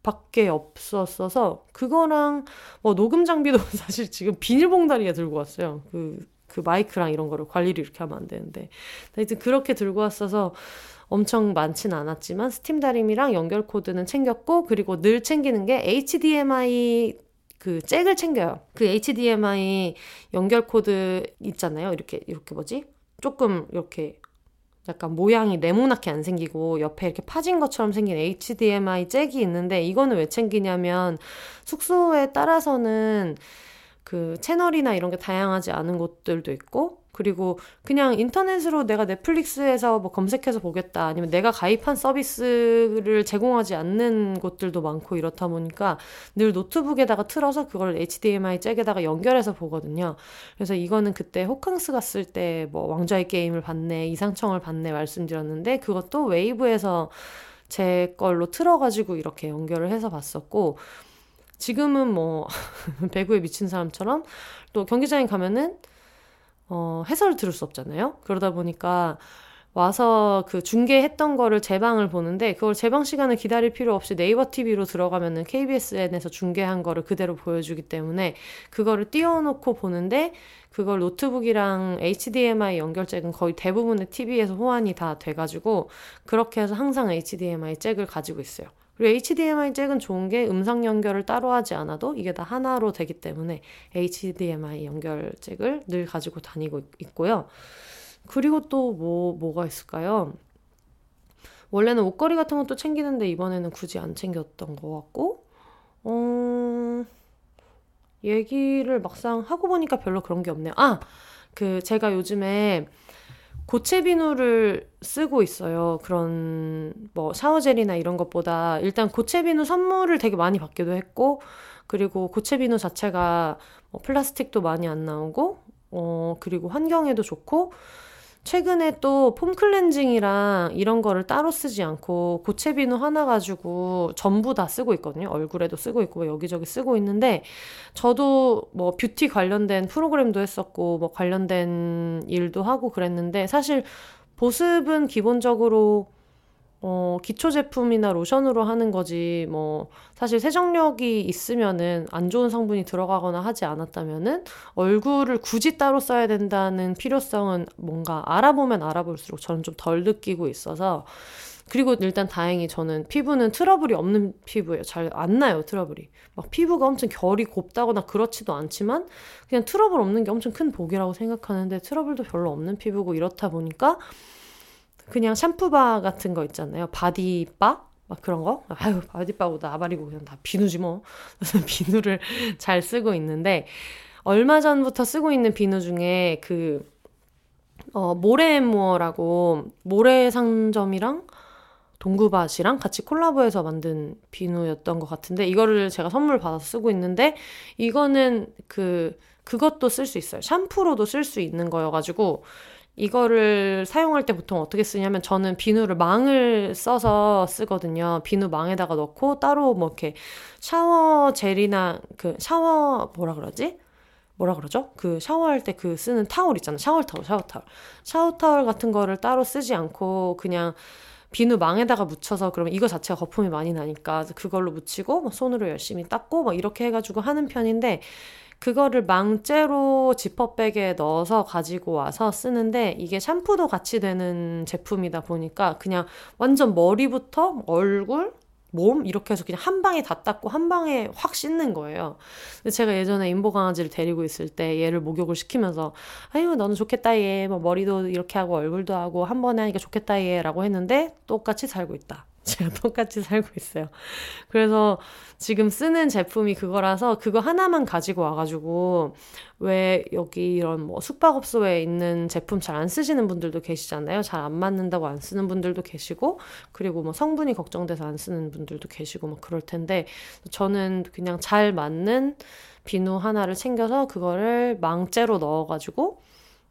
밖에 없었어서 그거랑 뭐 녹음 장비도 *laughs* 사실 지금 비닐봉다리에 들고 왔어요. 그, 그 마이크랑 이런 거를 관리를 이렇게 하면 안 되는데 하여튼 그렇게 들고 왔어서 엄청 많진 않았지만 스팀 다리미랑 연결 코드는 챙겼고 그리고 늘 챙기는 게 HDMI 그 잭을 챙겨요. 그 HDMI 연결 코드 있잖아요. 이렇게 이렇게 뭐지? 조금 이렇게 약간 모양이 네모나게 안 생기고 옆에 이렇게 파진 것처럼 생긴 HDMI 잭이 있는데 이거는 왜 챙기냐면 숙소에 따라서는 그 채널이나 이런 게 다양하지 않은 곳들도 있고 그리고 그냥 인터넷으로 내가 넷플릭스에서 뭐 검색해서 보겠다 아니면 내가 가입한 서비스를 제공하지 않는 곳들도 많고 이렇다 보니까 늘 노트북에다가 틀어서 그걸 HDMI 잭에다가 연결해서 보거든요. 그래서 이거는 그때 호캉스 갔을 때 뭐 왕좌의 게임을 봤네, 이상청을 봤네 말씀드렸는데 그것도 웨이브에서 제 걸로 틀어가지고 이렇게 연결을 해서 봤었고 지금은 뭐 *laughs* 배구에 미친 사람처럼 또 경기장에 가면은 어, 해설을 들을 수 없잖아요. 그러다 보니까 와서 그 중계했던 거를 재방을 보는데 그걸 재방 시간을 기다릴 필요 없이 네이버 TV로 들어가면은 KBSN에서 중계한 거를 그대로 보여주기 때문에 그거를 띄워놓고 보는데 그걸 노트북이랑 HDMI 연결잭은 거의 대부분의 TV에서 호환이 다 돼가지고 그렇게 해서 항상 HDMI 잭을 가지고 있어요. 그리고 HDMI 잭은 좋은 게 음성 연결을 따로 하지 않아도 이게 다 하나로 되기 때문에 HDMI 연결 잭을 늘 가지고 다니고 있고요. 그리고 또 뭐, 뭐가 있을까요? 원래는 옷걸이 같은 것도 챙기는데 이번에는 굳이 안 챙겼던 것 같고, 어, 얘기를 막상 하고 보니까 별로 그런 게 없네요. 아! 그, 제가 요즘에 고체 비누를 쓰고 있어요. 그런 뭐 샤워젤이나 이런 것보다 일단 고체 비누 선물을 되게 많이 받기도 했고 그리고 고체 비누 자체가 뭐 플라스틱도 많이 안 나오고 어 그리고 환경에도 좋고 최근에 또 폼 클렌징이랑 이런 거를 따로 쓰지 않고 고체 비누 하나 가지고 전부 다 쓰고 있거든요. 얼굴에도 쓰고 있고 여기저기 쓰고 있는데 저도 뭐 뷰티 관련된 프로그램도 했었고 뭐 관련된 일도 하고 그랬는데 사실 보습은 기본적으로 어, 기초 제품이나 로션으로 하는 거지, 뭐, 사실 세정력이 있으면은 안 좋은 성분이 들어가거나 하지 않았다면은 얼굴을 굳이 따로 써야 된다는 필요성은 뭔가 알아보면 알아볼수록 저는 좀 덜 느끼고 있어서 그리고 일단 다행히 저는 피부는 트러블이 없는 피부예요. 잘 안 나요, 트러블이. 막 피부가 엄청 결이 곱다거나 그렇지도 않지만 그냥 트러블 없는 게 엄청 큰 복이라고 생각하는데 트러블도 별로 없는 피부고 이렇다 보니까 그냥 shampoo bar 같은 거 있잖아요. body bar? 막 그런 거? 아유, body bar고 나발이고 그냥 다 비누지 뭐. 그래서 *laughs* 비누를 잘 쓰고 있는데 얼마 전부터 쓰고 있는 비누 중에 그 어, 모래무어라고 모래상점이랑 동구밭이랑 같이 콜라보해서 만든 비누였던 것 같은데 이거를 제가 선물 받아서 쓰고 있는데 이거는 그 그것도 쓸 수 있어요. 샴푸로도 쓸 수 있는 거여가지고 이거를 사용할 때 보통 어떻게 쓰냐면 저는 비누를 망을 써서 쓰거든요. 비누 망에다가 넣고 따로 뭐 이렇게 샤워 젤이나 그 샤워 뭐라 그러지? 뭐라 그러죠? 그 샤워할 때 그 쓰는 타올 있잖아. 샤워 타올, 샤워 타올. 샤워 타올 같은 거를 따로 쓰지 않고 그냥 비누 망에다가 묻혀서 그러면 이거 자체가 거품이 많이 나니까 그걸로 묻히고 뭐 손으로 열심히 닦고 막 이렇게 해가지고 하는 편인데 그거를 망째로 지퍼백에 넣어서 가지고 와서 쓰는데 이게 샴푸도 같이 되는 제품이다 보니까 그냥 완전 머리부터 얼굴 몸 이렇게 해서 그냥 한 방에 다 닦고 한 방에 확 씻는 거예요. 제가 예전에 인보 강아지를 데리고 있을 때 얘를 목욕을 시키면서 아유 너는 좋겠다 얘 뭐 머리도 이렇게 하고 얼굴도 하고 한 번에 하니까 좋겠다 얘라고 했는데 똑같이 살고 있다. *laughs* 제가 똑같이 살고 있어요. 그래서 지금 쓰는 제품이 그거라서 그거 하나만 가지고 와가지고 왜 여기 이런 뭐 숙박업소에 있는 제품 잘 안 쓰시는 분들도 계시잖아요. 잘 안 맞는다고 안 쓰는 분들도 계시고 그리고 뭐 성분이 걱정돼서 안 쓰는 분들도 계시고 뭐 그럴 텐데 저는 그냥 잘 맞는 비누 하나를 챙겨서 그거를 망째로 넣어가지고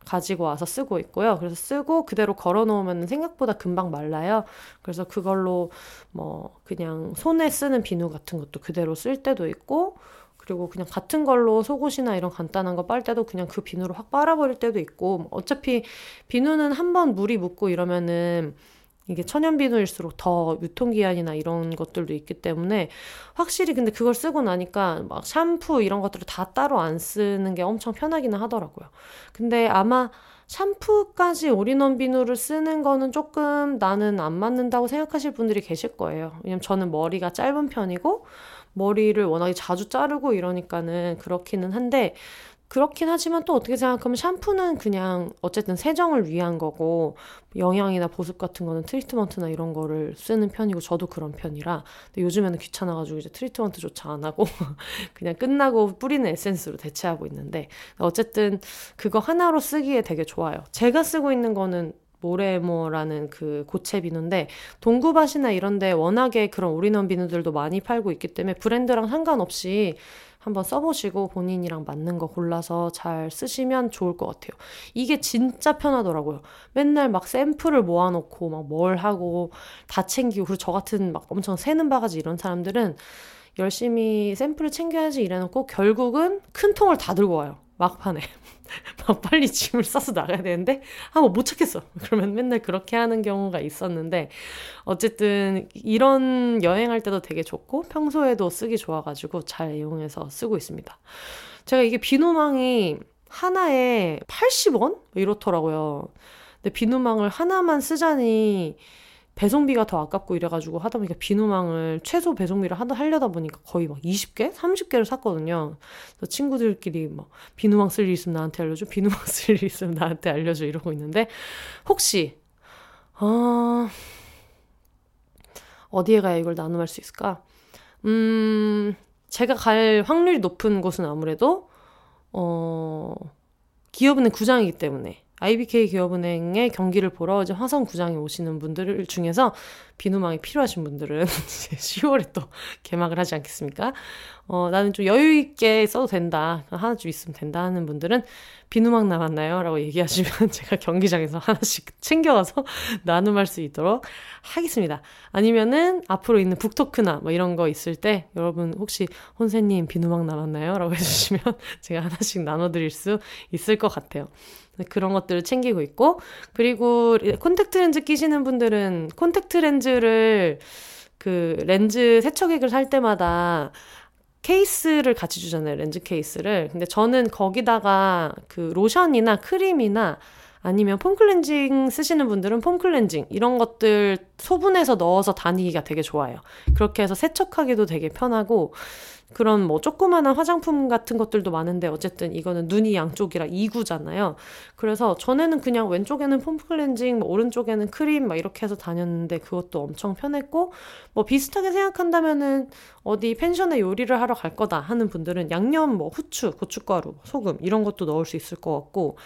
가지고 와서 쓰고 있고요. 그래서 쓰고 그대로 걸어 놓으면 생각보다 금방 말라요. 그래서 그걸로 뭐 그냥 손에 쓰는 비누 같은 것도 그대로 쓸 때도 있고 그리고 그냥 같은 걸로 속옷이나 이런 간단한 거 빨 때도 그냥 그 비누로 확 빨아버릴 때도 있고 어차피 비누는 한 번 물이 묻고 이러면은 이게 천연 비누일수록 더 유통기한이나 이런 것들도 있기 때문에 확실히 근데 그걸 쓰고 나니까 막 샴푸 이런 것들을 다 따로 안 쓰는 게 엄청 편하기는 하더라고요. 근데 아마 샴푸까지 올인원 비누를 쓰는 거는 조금 나는 안 맞는다고 생각하실 분들이 계실 거예요. 왜냐면 저는 머리가 짧은 편이고 머리를 워낙에 자주 자르고 이러니까는 그렇기는 한데 그렇긴 하지만 또 어떻게 생각하면 샴푸는 그냥 어쨌든 세정을 위한 거고 영양이나 보습 같은 거는 트리트먼트나 이런 거를 쓰는 편이고 저도 그런 편이라 근데 요즘에는 귀찮아가지고 이제 트리트먼트조차 안 하고 *laughs* 그냥 끝나고 뿌리는 에센스로 대체하고 있는데 어쨌든 그거 하나로 쓰기에 되게 좋아요. 제가 쓰고 있는 거는 모래모라는 그 고체 비누인데 동구밭이나 이런데 워낙에 그런 올인원 비누들도 많이 팔고 있기 때문에 브랜드랑 상관없이 한번 써보시고 본인이랑 맞는 거 골라서 잘 쓰시면 좋을 것 같아요. 이게 진짜 편하더라고요. 맨날 막 샘플을 모아놓고 막 뭘 하고 다 챙기고 그리고 저 같은 막 엄청 새는 바가지 이런 사람들은 열심히 샘플을 챙겨야지 이래놓고 결국은 큰 통을 다 들고 와요. 막판에. *laughs* 막 빨리 짐을 싸서 나가야 되는데, 아, 뭐못 찾겠어. 그러면 맨날 그렇게 하는 경우가 있었는데, 어쨌든 이런 여행할 때도 되게 좋고, 평소에도 쓰기 좋아가지고 잘 이용해서 쓰고 있습니다. 제가 이게 비누망이 하나에 80원? 이렇더라고요. 근데 비누망을 하나만 쓰자니, 배송비가 더 아깝고 이래가지고 하다 보니까 비누망을 최소 배송비를 하다 하려다 보니까 거의 막 20개, 30개를 샀거든요. 그래서 친구들끼리 막 비누망 쓸 일 있으면 나한테 알려줘, 비누망 *laughs* 쓸 일 있으면 나한테 알려줘 이러고 있는데 혹시 어 어디에 가야 이걸 나눔할 수 있을까? 음 제가 갈 확률이 높은 곳은 아무래도 어 기업은행 구장이기 때문에 IBK 기업은행의 경기를 보러 이제 화성구장에 오시는 분들 중에서 비누망이 필요하신 분들은 *laughs* 이제 10월에 또 개막을 하지 않겠습니까? 어, 나는 좀 여유 있게 써도 된다. 하나쯤 있으면 된다 하는 분들은 비누망 남았나요? 라고 얘기하시면 *laughs* 제가 경기장에서 하나씩 챙겨가서 *laughs* 나눔할 수 있도록 하겠습니다. 아니면은 앞으로 있는 북토크나 뭐 이런 거 있을 때 여러분 혹시 혼세님 비누망 남았나요? 라고 해주시면 제가 하나씩 나눠드릴 수 있을 것 같아요. 그런 것들을 챙기고 있고 그리고 콘택트 렌즈 끼시는 분들은 콘택트 렌즈 를 그 렌즈 세척액을 살 때마다 케이스를 같이 주잖아요. 렌즈 케이스를. 근데 저는 거기다가 그 로션이나 크림이나 아니면 폼 클렌징 쓰시는 분들은 폼 클렌징 이런 것들 소분해서 넣어서 다니기가 되게 좋아요. 그렇게 해서 세척하기도 되게 편하고 그런 뭐 조그마한 화장품 같은 것들도 많은데 어쨌든 이거는 눈이 양쪽이라 2구잖아요. 그래서 전에는 그냥 왼쪽에는 폼 클렌징, 뭐 오른쪽에는 크림 막 이렇게 해서 다녔는데 그것도 엄청 편했고 뭐 비슷하게 생각한다면은 어디 펜션에 요리를 하러 갈 거다 하는 분들은 양념 뭐 후추, 고춧가루, 소금 이런 것도 넣을 수 있을 것 같고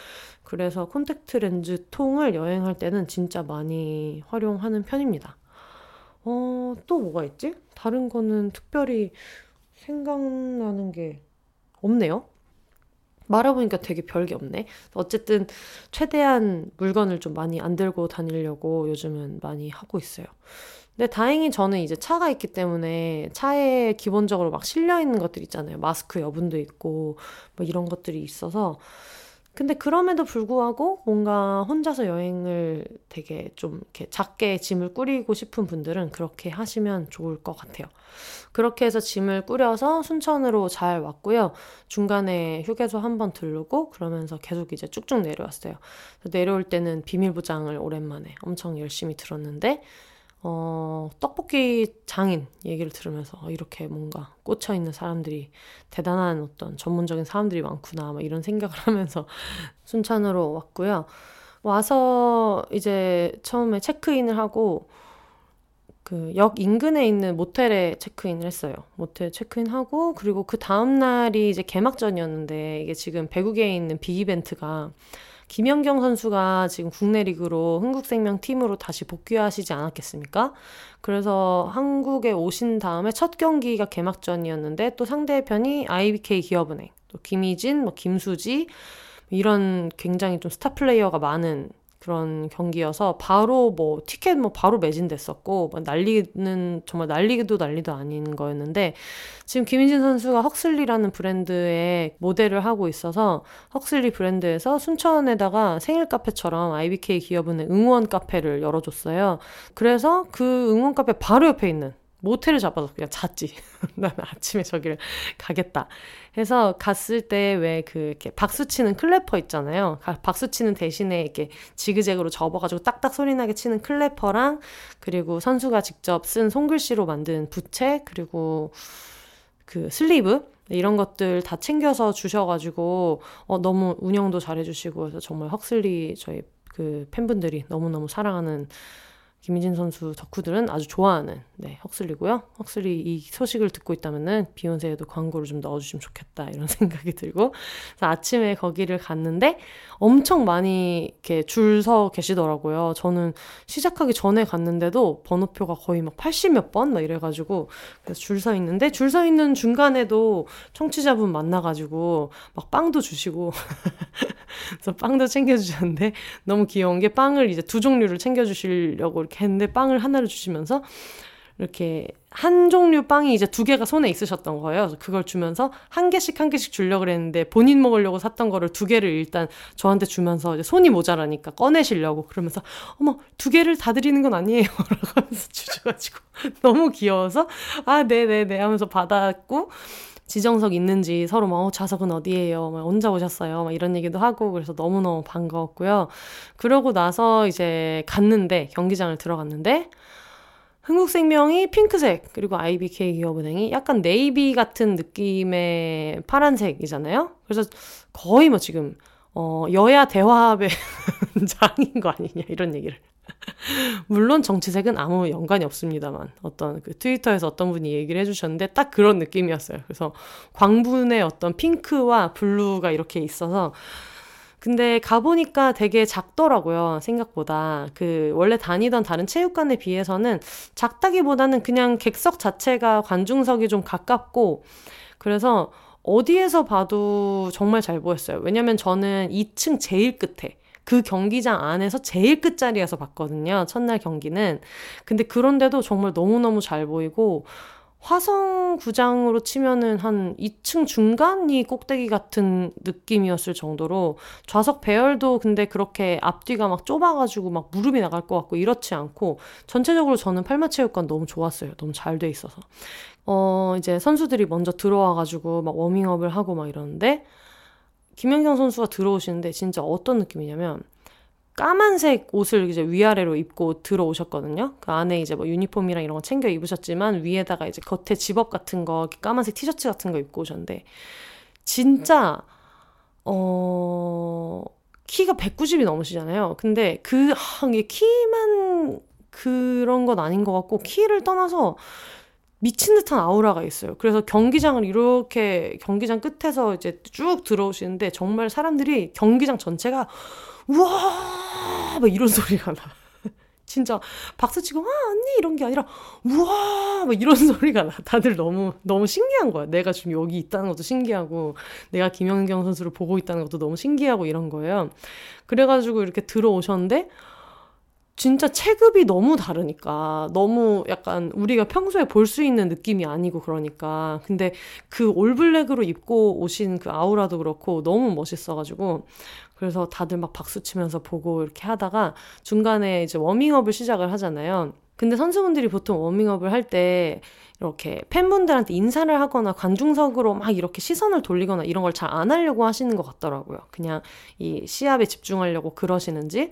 그래서 콘택트 렌즈 통을 여행할 때는 진짜 많이 활용하는 편입니다. 어, 또 뭐가 있지? 다른 거는 특별히 생각나는 게 없네요. 말해보니까 되게 별게 없네. 어쨌든 최대한 물건을 좀 많이 안 들고 다니려고 요즘은 많이 하고 있어요. 근데 다행히 저는 이제 차가 있기 때문에 차에 기본적으로 막 실려 있는 것들 있잖아요. 마스크 여분도 있고 뭐 이런 것들이 있어서 근데 그럼에도 불구하고 뭔가 혼자서 여행을 되게 좀 이렇게 작게 짐을 꾸리고 싶은 분들은 그렇게 하시면 좋을 것 같아요. 그렇게 해서 짐을 꾸려서 순천으로 잘 왔고요. 중간에 휴게소 한 번 들르고 그러면서 계속 이제 쭉쭉 내려왔어요. 내려올 때는 비밀 보장을 오랜만에 엄청 열심히 들었는데 어, 떡볶이 장인 얘기를 들으면서 어, 이렇게 뭔가 꽂혀 있는 사람들이 대단한 어떤 전문적인 사람들이 많구나 막 이런 생각을 하면서 *laughs* 순천으로 왔고요. 와서 이제 처음에 체크인을 하고 그 역 인근에 있는 모텔에 체크인을 했어요. 모텔 체크인하고 그리고 그 다음 날이 이제 개막전이었는데 이게 지금 배국에 있는 빅 이벤트가 김연경 선수가 지금 국내 리그로 흥국생명 팀으로 다시 복귀하시지 않았겠습니까? 그래서 한국에 오신 다음에 첫 경기가 개막전이었는데 또 상대편이 IBK 기업은행, 또 김희진, 뭐 김수지 이런 굉장히 좀 스타 플레이어가 많은 그런 경기여서 바로 뭐 티켓 뭐 바로 매진됐었고 뭐 난리는 정말 난리도 난리도 아닌 거였는데 지금 김민진 선수가 헉슬리라는 브랜드의 모델을 하고 있어서 헉슬리 브랜드에서 순천에다가 생일 카페처럼 IBK 기업은 응원 카페를 열어줬어요. 그래서 그 응원 카페 바로 옆에 있는 모텔을 잡아서 그냥 잤지. *laughs* 나는 아침에 저기를 가겠다. 해서 갔을 때 왜 그 이렇게 박수 치는 클래퍼 있잖아요. 박수 치는 대신에 이렇게 지그재그로 접어가지고 딱딱 소리나게 치는 clapper랑 그리고 선수가 직접 쓴 손글씨로 만든 부채 그리고 그 sleeve 이런 것들 다 챙겨서 주셔가지고 어 너무 운영도 잘해주시고 해서 정말 헉슬리 저희 그 팬분들이 너무너무 사랑하는 김희진 선수 덕후들은 아주 좋아하는 네, 헉슬리고요. 헉슬리 이 소식을 듣고 있다면은 비혼세에도 광고를 좀 넣어주시면 좋겠다 이런 *laughs* 생각이 들고 그래서 아침에 거기를 갔는데 엄청 많이 이렇게 줄 서 계시더라고요. 저는 시작하기 전에 갔는데도 번호표가 거의 막 80 몇 번 막 이래가지고 그래서 줄 서 있는데 줄 서 있는 중간에도 청취자분 만나가지고 막 빵도 주시고 *laughs* 그래서 빵도 챙겨주셨는데 너무 귀여운 게 빵을 이제 두 종류를 챙겨주시려고 이렇게 했는데 빵을 하나를 주시면서 이렇게 한 종류 빵이 이제 두 개가 손에 있으셨던 거예요. 그걸 주면서 한 개씩 한 개씩 주려고 그랬는데 본인 먹으려고 샀던 거를 두 개를 일단 저한테 주면서 이제 손이 모자라니까 꺼내시려고 그러면서 어머 두 개를 다 드리는 건 아니에요. *laughs* 라고 하면서 주셔가지고 너무 귀여워서 아 네네네 하면서 받았고 지정석 있는지 서로 막 어, 좌석은 어디예요? 막 혼자 오셨어요? 막 이런 얘기도 하고 그래서 너무너무 반가웠고요. 그러고 나서 이제 갔는데 경기장을 들어갔는데 흥국생명이 핑크색, 그리고 IBK 기업은행이 약간 네이비 같은 느낌의 파란색이잖아요? 그래서 거의 뭐 지금, 어, 여야 대화합의 *laughs* 장인 거 아니냐, 이런 얘기를. *laughs* 물론 정치색은 아무 연관이 없습니다만, 어떤 그 트위터에서 어떤 분이 얘기를 해주셨는데 딱 그런 느낌이었어요. 그래서 광분의 어떤 핑크와 블루가 이렇게 있어서, 근데 가보니까 되게 작더라고요, 생각보다. 그, 원래 다니던 다른 체육관에 비해서는 작다기보다는 그냥 객석 자체가 관중석이 좀 가깝고, 그래서 어디에서 봐도 정말 잘 보였어요. 왜냐면 저는 2층 제일 끝에, 그 경기장 안에서 제일 끝자리에서 봤거든요. 첫날 경기는. 근데 그런데도 정말 너무너무 잘 보이고, 화성 구장으로 치면은 한 2층 중간이 꼭대기 같은 느낌이었을 정도로 좌석 배열도 근데 그렇게 앞뒤가 막 좁아가지고 막 무릎이 나갈 것 같고 이렇지 않고 전체적으로 저는 팔마체육관 너무 좋았어요. 너무 잘 돼 있어서. 어, 이제 선수들이 먼저 들어와가지고 막 워밍업을 하고 막 이러는데 김연경 선수가 들어오시는데 진짜 어떤 느낌이냐면 까만색 옷을 이제 위아래로 입고 들어오셨거든요. 그 안에 이제 뭐 유니폼이랑 이런 거 챙겨 입으셨지만 위에다가 이제 겉에 집업 같은 거, 까만색 티셔츠 같은 거 입고 오셨는데 진짜 어 키가 190이 넘으시잖아요. 근데 그 아, 키만 그런 건 아닌 것 같고 키를 떠나서 미친 듯한 아우라가 있어요. 그래서 경기장을 이렇게 경기장 끝에서 이제 쭉 들어오시는데 정말 사람들이 경기장 전체가 우와 막 이런 *laughs* 소리가 나. 진짜 박수 치고 와 언니 이런 게 아니라 우와 막 이런 *laughs* 소리가 나. 다들 너무 너무 신기한 거야. 내가 지금 여기 있다는 것도 신기하고 내가 김연경 선수를 보고 있다는 것도 너무 신기하고 이런 거예요. 그래가지고 이렇게 들어오셨는데 진짜 체급이 너무 다르니까 너무 약간 우리가 평소에 볼 수 있는 느낌이 아니고 그러니까 근데 그 올블랙으로 입고 오신 그 아우라도 그렇고 너무 멋있어가지고 그래서 다들 막 박수 치면서 보고 이렇게 하다가 중간에 이제 워밍업을 시작을 하잖아요. 근데 선수분들이 보통 워밍업을 할 때 이렇게 팬분들한테 인사를 하거나 관중석으로 막 이렇게 시선을 돌리거나 이런 걸 잘 안 하려고 하시는 것 같더라고요. 그냥 이 시합에 집중하려고 그러시는지.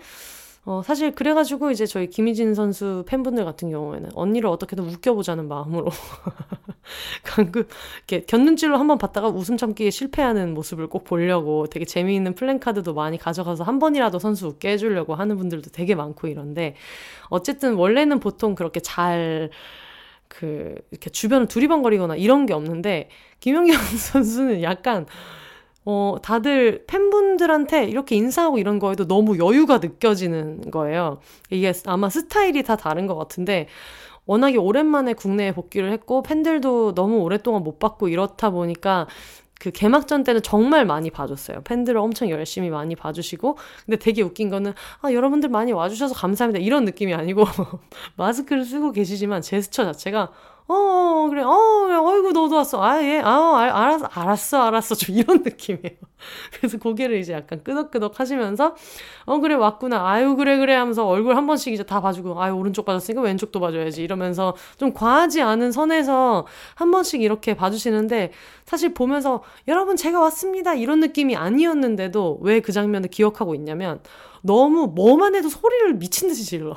어, 사실 그래가지고 이제 저희 김희진 선수 팬분들 같은 경우에는 언니를 어떻게든 웃겨보자는 마음으로 *laughs* 방금 이렇게 곁눈질로 한번 봤다가 웃음 참기에 실패하는 모습을 꼭 보려고 되게 재미있는 플랜카드도 많이 가져가서 한 번이라도 선수 웃게 해주려고 하는 분들도 되게 많고 이런데 어쨌든 원래는 보통 그렇게 잘 그 이렇게 주변을 두리번거리거나 이런 게 없는데 김연경 *laughs* 선수는 약간 어, 다들 팬분들한테 이렇게 인사하고 이런 거에도 너무 여유가 느껴지는 거예요. 이게 아마 스타일이 다 다른 것 같은데, 워낙에 오랜만에 국내에 복귀를 했고, 팬들도 너무 오랫동안 못 봤고 이렇다 보니까, 그 개막전 때는 정말 많이 봐줬어요. 팬들을 엄청 열심히 많이 봐주시고, 근데 되게 웃긴 거는, 아, 여러분들 많이 와주셔서 감사합니다. 이런 느낌이 아니고, *laughs* 마스크를 쓰고 계시지만 제스처 자체가, 어, 어, 그래, 어, 어이구, 너도 왔어. 아, 예, 아, 알, 알았어, 알았어, 알았어. 좀 이런 *laughs* 느낌이에요. 그래서 고개를 이제 약간 끄덕끄덕 하시면서, 어, 그래, 왔구나. 아유, 그래, 그래 하면서 얼굴 한 번씩 이제 다 봐주고, 아유, 오른쪽 봐줬으니까 왼쪽도 봐줘야지. 이러면서 좀 과하지 않은 선에서 한 번씩 이렇게 봐주시는데, 사실 보면서, 여러분, 제가 왔습니다. 이런 느낌이 아니었는데도 왜 그 장면을 기억하고 있냐면, 너무 뭐만 해도 소리를 미친 듯이 질러.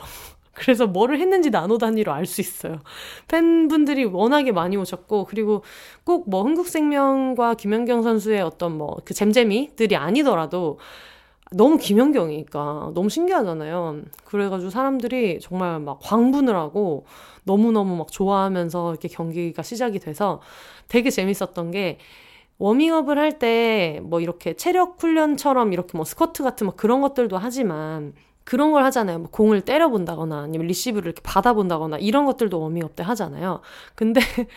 그래서 뭐를 했는지 나노 단위로 알 수 있어요. 팬분들이 워낙에 많이 오셨고, 그리고 꼭 뭐 흥국생명과 김연경 선수의 어떤 뭐 그 잼잼이들이 아니더라도 너무 김연경이니까 너무 신기하잖아요. 그래가지고 사람들이 정말 막 광분을 하고 너무너무 막 좋아하면서 이렇게 경기가 시작이 돼서 되게 재밌었던 게 워밍업을 할 때 뭐 이렇게 체력 훈련처럼 이렇게 뭐 스쿼트 같은 뭐 그런 것들도 하지만 그런 걸 하잖아요. 뭐 공을 때려본다거나 아니면 리시브를 이렇게 받아본다거나 이런 것들도 워밍업 때 하잖아요. 근데 *laughs*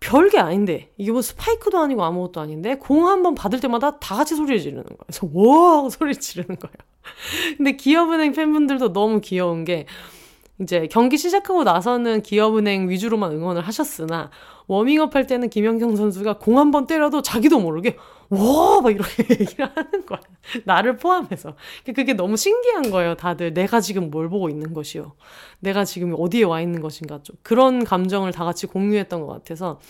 별게 아닌데 이게 뭐 스파이크도 아니고 아무것도 아닌데 공 한 번 받을 때마다 다 같이 소리를 지르는 거예요. 그래서 *laughs* 와 하고 소리를 지르는 거예요. *laughs* 근데 기업은행 팬분들도 너무 귀여운 게 이제 경기 시작하고 나서는 기업은행 위주로만 응원을 하셨으나 워밍업 할 때는 김연경 선수가 공 한 번 때려도 자기도 모르게 와! 막 이렇게 *laughs* 얘기를 하는 거야. 나를 포함해서. 그게 너무 신기한 거예요, 다들. 내가 지금 뭘 보고 있는 것이요. 내가 지금 어디에 와 있는 것인가. 좀 그런 감정을 다 같이 공유했던 것 같아서.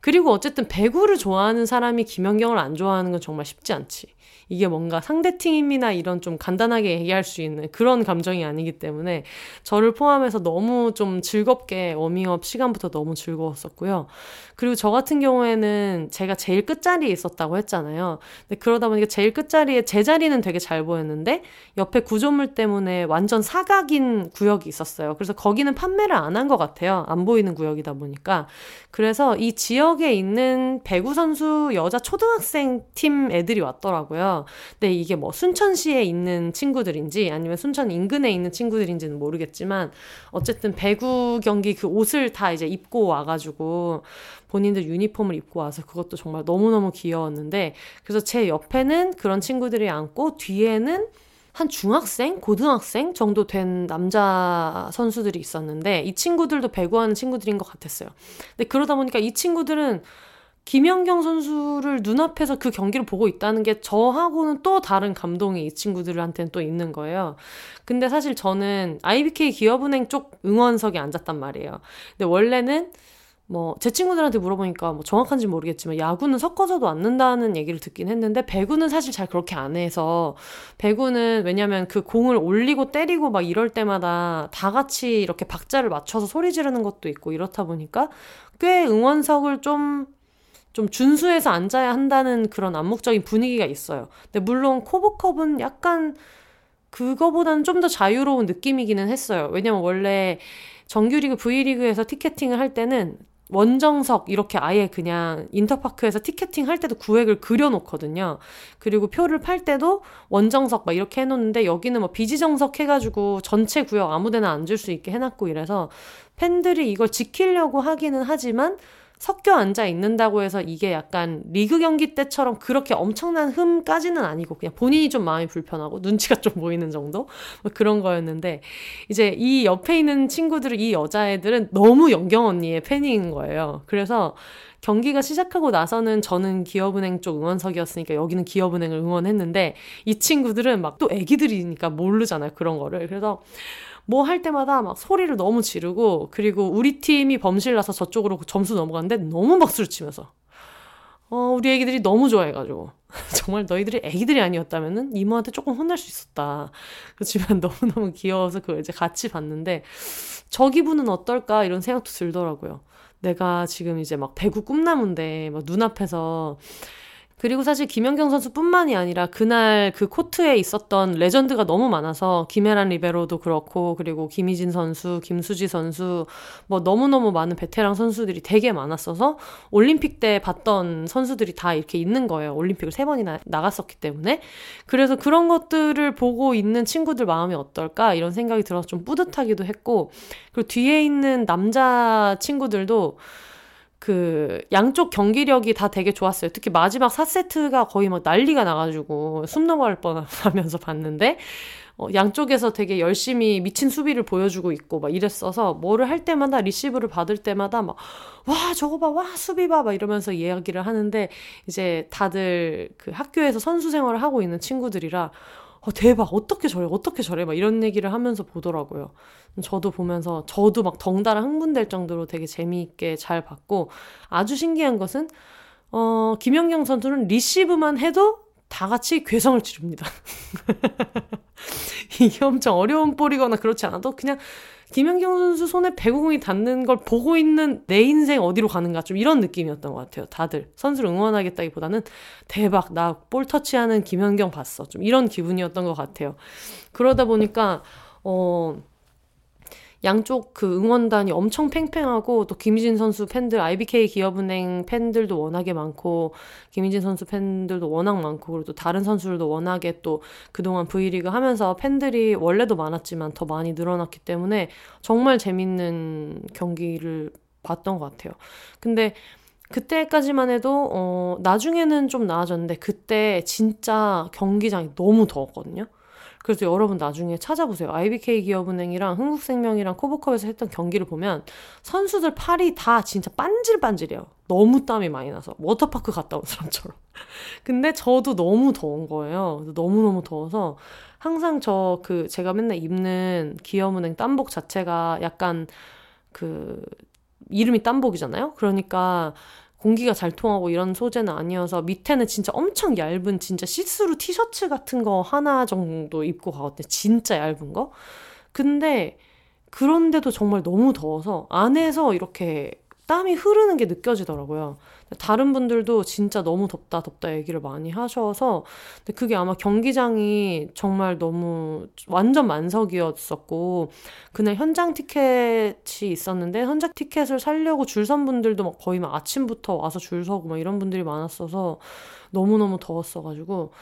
그리고 어쨌든 배구를 좋아하는 사람이 김연경을 안 좋아하는 건 정말 쉽지 않지. 이게 뭔가 상대 팀이나 이런 좀 간단하게 얘기할 수 있는 그런 감정이 아니기 때문에 저를 포함해서 너무 좀 즐겁게 워밍업 시간부터 너무 즐거웠었고요. 그리고 저 같은 경우에는 제가 제일 끝자리에 있었다고 했잖아요. 근데 그러다 보니까 제일 끝자리에 제 자리는 되게 잘 보였는데 옆에 구조물 때문에 완전 사각인 구역이 있었어요. 그래서 거기는 판매를 안 한 것 같아요. 안 보이는 구역이다 보니까. 그래서 이 지역에 있는 배구 선수 여자 초등학생 팀 애들이 왔더라고요. 근데 이게 뭐 순천시에 있는 친구들인지 아니면 순천 인근에 있는 친구들인지는 모르겠지만 어쨌든 배구 경기 그 옷을 다 이제 입고 와가지고 본인들 유니폼을 입고 와서 그것도 정말 너무너무 귀여웠는데 그래서 제 옆에는 그런 친구들이 앉고 뒤에는 한 중학생, 고등학생 정도 된 남자 선수들이 있었는데 이 친구들도 배구하는 친구들인 것 같았어요. 근데 그러다 보니까 이 친구들은 김연경 선수를 눈앞에서 그 경기를 보고 있다는 게 저하고는 또 다른 감동이 이 친구들한테는 또 있는 거예요. 근데 사실 저는 IBK 기업은행 쪽 응원석에 앉았단 말이에요. 근데 원래는 뭐, 제 친구들한테 물어보니까 뭐 정확한지 모르겠지만 야구는 섞어서도 앉는다는 얘기를 듣긴 했는데 배구는 사실 잘 그렇게 안 해서 배구는 왜냐면 그 공을 올리고 때리고 막 이럴 때마다 다 같이 이렇게 박자를 맞춰서 소리 지르는 것도 있고 이렇다 보니까 꽤 응원석을 좀, 좀 준수해서 앉아야 한다는 그런 암묵적인 분위기가 있어요. 근데 물론 코브컵은 약간 그거보다는 좀 더 자유로운 느낌이기는 했어요. 왜냐면 원래 정규리그 V리그에서 티켓팅을 할 때는 원정석 이렇게 아예 그냥 인터파크에서 티켓팅 할 때도 구획을 그려놓거든요. 그리고 표를 팔 때도 원정석 막 이렇게 해놓는데 여기는 뭐 비지정석 해가지고 전체 구역 아무데나 앉을 수 있게 해놨고 이래서 팬들이 이걸 지키려고 하기는 하지만 섞여 앉아 있는다고 해서 이게 약간 리그 경기 때처럼 그렇게 엄청난 흠까지는 아니고 그냥 본인이 좀 마음이 불편하고 눈치가 좀 보이는 정도 뭐 그런 거였는데 이제 이 옆에 있는 친구들 이 여자애들은 너무 영경 언니의 팬인 거예요. 그래서 경기가 시작하고 나서는 저는 기업은행 쪽 응원석이었으니까 여기는 기업은행을 응원했는데 이 친구들은 막 또 애기들이니까 모르잖아요 그런 거를 그래서 뭐 할 때마다 막 소리를 너무 지르고 그리고 우리 팀이 범실 나서 저쪽으로 점수 넘어갔는데 너무 박수를 치면서 어 우리 애기들이 너무 좋아해가지고 *laughs* 정말 너희들이 애기들이 아니었다면은 이모한테 조금 혼날 수 있었다. 그렇지만 *laughs* 너무너무 귀여워서 그걸 이제 같이 봤는데 저 기분은 어떨까 이런 생각도 들더라고요. 내가 지금 이제 막 배구 꿈나무인데 막 눈앞에서 그리고 사실 김연경 선수뿐만이 아니라 그날 그 코트에 있었던 레전드가 너무 많아서 김혜란 리베로도 그렇고 그리고 김희진 선수, 김수지 선수 뭐 너무너무 많은 베테랑 선수들이 되게 많았어서 올림픽 때 봤던 선수들이 다 이렇게 있는 거예요. 올림픽을 세 번이나 나갔었기 때문에. 그래서 그런 것들을 보고 있는 친구들 마음이 어떨까 이런 생각이 들어서 좀 뿌듯하기도 했고 그리고 뒤에 있는 남자 친구들도 그 양쪽 경기력이 다 되게 좋았어요. 특히 마지막 4세트가 거의 막 난리가 나가지고 숨 넘어갈 뻔하면서 봤는데 어, 양쪽에서 되게 열심히 미친 수비를 보여주고 있고 막 이랬어서 뭐를 할 때마다 리시브를 받을 때마다 막 와 저거 봐 와 수비 봐 막 이러면서 이야기를 하는데 이제 다들 그 학교에서 선수 생활을 하고 있는 친구들이라 어, 대박, 어떻게 저래, 어떻게 저래, 막 이런 얘기를 하면서 보더라고요. 저도 보면서 저도 막 덩달아 흥분될 정도로 되게 재미있게 잘 봤고, 아주 신기한 것은, 어, 김연경 선수는 리시브만 해도 다 같이 괴성을 지릅니다. *laughs* 이게 엄청 어려운 볼이거나 그렇지 않아도 그냥 김연경 선수 손에 배구공이 닿는 걸 보고 있는 내 인생 어디로 가는가 좀 이런 느낌이었던 것 같아요. 다들 선수를 응원하겠다기보다는 대박 나 볼 터치하는 김연경 봤어. 좀 이런 기분이었던 것 같아요. 그러다 보니까 어 양쪽 그 응원단이 엄청 팽팽하고 또 김희진 선수 팬들 IBK 기업은행 팬들도 워낙에 많고 김희진 선수 팬들도 워낙 많고 그리고 또 다른 선수들도 워낙에 또 그동안 V리그 하면서 팬들이 원래도 많았지만 더 많이 늘어났기 때문에 정말 재밌는 경기를 봤던 것 같아요. 근데 그때까지만 해도 어 나중에는 좀 나아졌는데 그때 진짜 경기장이 너무 더웠거든요. 그래서 여러분 나중에 찾아보세요. IBK 기업은행이랑 흥국생명이랑 코보컵에서 했던 경기를 보면 선수들 팔이 다 진짜 반질반질해요. 너무 땀이 많이 나서 워터파크 갔다 온 사람처럼. *laughs* 근데 저도 너무 더운 거예요. 너무너무 더워서 항상 저 그 제가 맨날 입는 기업은행 땀복 자체가 약간 그 이름이 땀복이잖아요. 그러니까 공기가 잘 통하고 이런 소재는 아니어서 밑에는 진짜 엄청 얇은 진짜 시스루 티셔츠 같은 거 하나 정도 입고 가거든요. 진짜 얇은 거. 근데 그런데도 정말 너무 더워서 안에서 이렇게 땀이 흐르는 게 느껴지더라고요. 다른 분들도 진짜 너무 덥다 덥다 얘기를 많이 하셔서 근데 그게 아마 경기장이 정말 너무 완전 만석이었었고 그날 현장 티켓이 있었는데 현장 티켓을 살려고 줄 선 분들도 막 거의 막 아침부터 와서 줄 서고 막 이런 분들이 많았어서 너무너무 더웠어가지고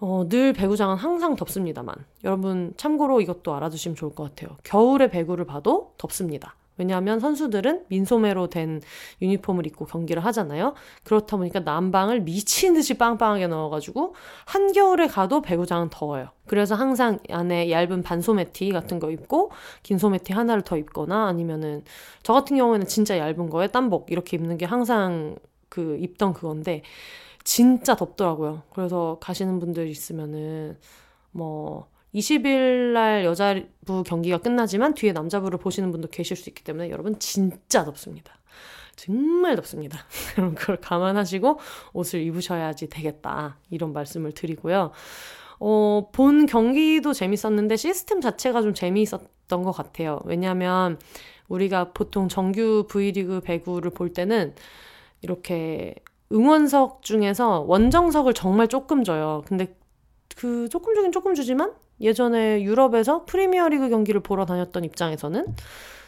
어, 늘 배구장은 항상 덥습니다만 여러분 참고로 이것도 알아두시면 좋을 것 같아요. 겨울에 배구를 봐도 덥습니다. 왜냐하면 선수들은 민소매로 된 유니폼을 입고 경기를 하잖아요. 그렇다 보니까 난방을 미친 듯이 빵빵하게 넣어가지고 한겨울에 가도 배구장은 더워요. 그래서 항상 안에 얇은 반소매 티 같은 거 입고 긴 소매 티 하나를 더 입거나 아니면은 저 같은 경우에는 진짜 얇은 거에 땀복 이렇게 입는 게 항상 그 입던 그건데 진짜 덥더라고요. 그래서 가시는 분들 있으면은 뭐 20일 날 여자부 경기가 끝나지만 뒤에 남자부를 보시는 분도 계실 수 있기 때문에 여러분 진짜 덥습니다. 정말 덥습니다. *laughs* 여러분 그걸 감안하시고 옷을 입으셔야지 되겠다. 이런 말씀을 드리고요. 어, 본 경기도 재밌었는데 시스템 자체가 좀 재미있었던 것 같아요. 왜냐하면 우리가 보통 정규 V리그 배구를 볼 때는 이렇게 응원석 중에서 원정석을 정말 조금 줘요. 근데 그 조금 주긴 조금 주지만 예전에 유럽에서 프리미어리그 경기를 보러 다녔던 입장에서는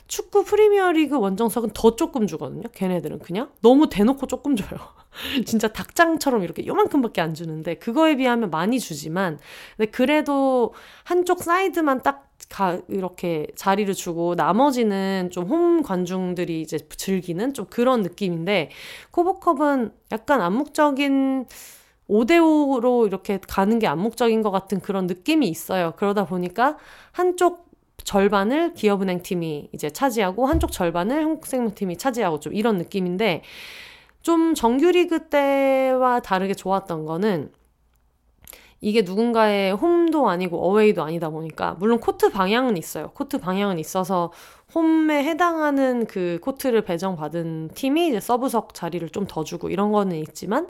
축구 프리미어리그 원정석은 더 조금 주거든요. 걔네들은 그냥 너무 대놓고 조금 줘요. *laughs* 진짜 닭장처럼 이렇게 요만큼밖에 안 주는데 그거에 비하면 많이 주지만 근데 그래도 한쪽 사이드만 딱 가, 이렇게 자리를 주고 나머지는 좀 홈 관중들이 이제 즐기는 좀 그런 느낌인데 코보컵은 약간 암묵적인 5대5로 이렇게 가는 게 암묵적인 것 같은 그런 느낌이 있어요. 그러다 보니까 한쪽 절반을 기업은행 팀이 이제 차지하고 한쪽 절반을 한국생명 팀이 차지하고 좀 이런 느낌인데 좀 정규리그 때와 다르게 좋았던 거는 이게 누군가의 홈도 아니고 어웨이도 아니다 보니까 물론 코트 방향은 있어요. 코트 방향은 있어서 홈에 해당하는 그 코트를 배정받은 팀이 이제 서브석 자리를 좀 더 주고 이런 거는 있지만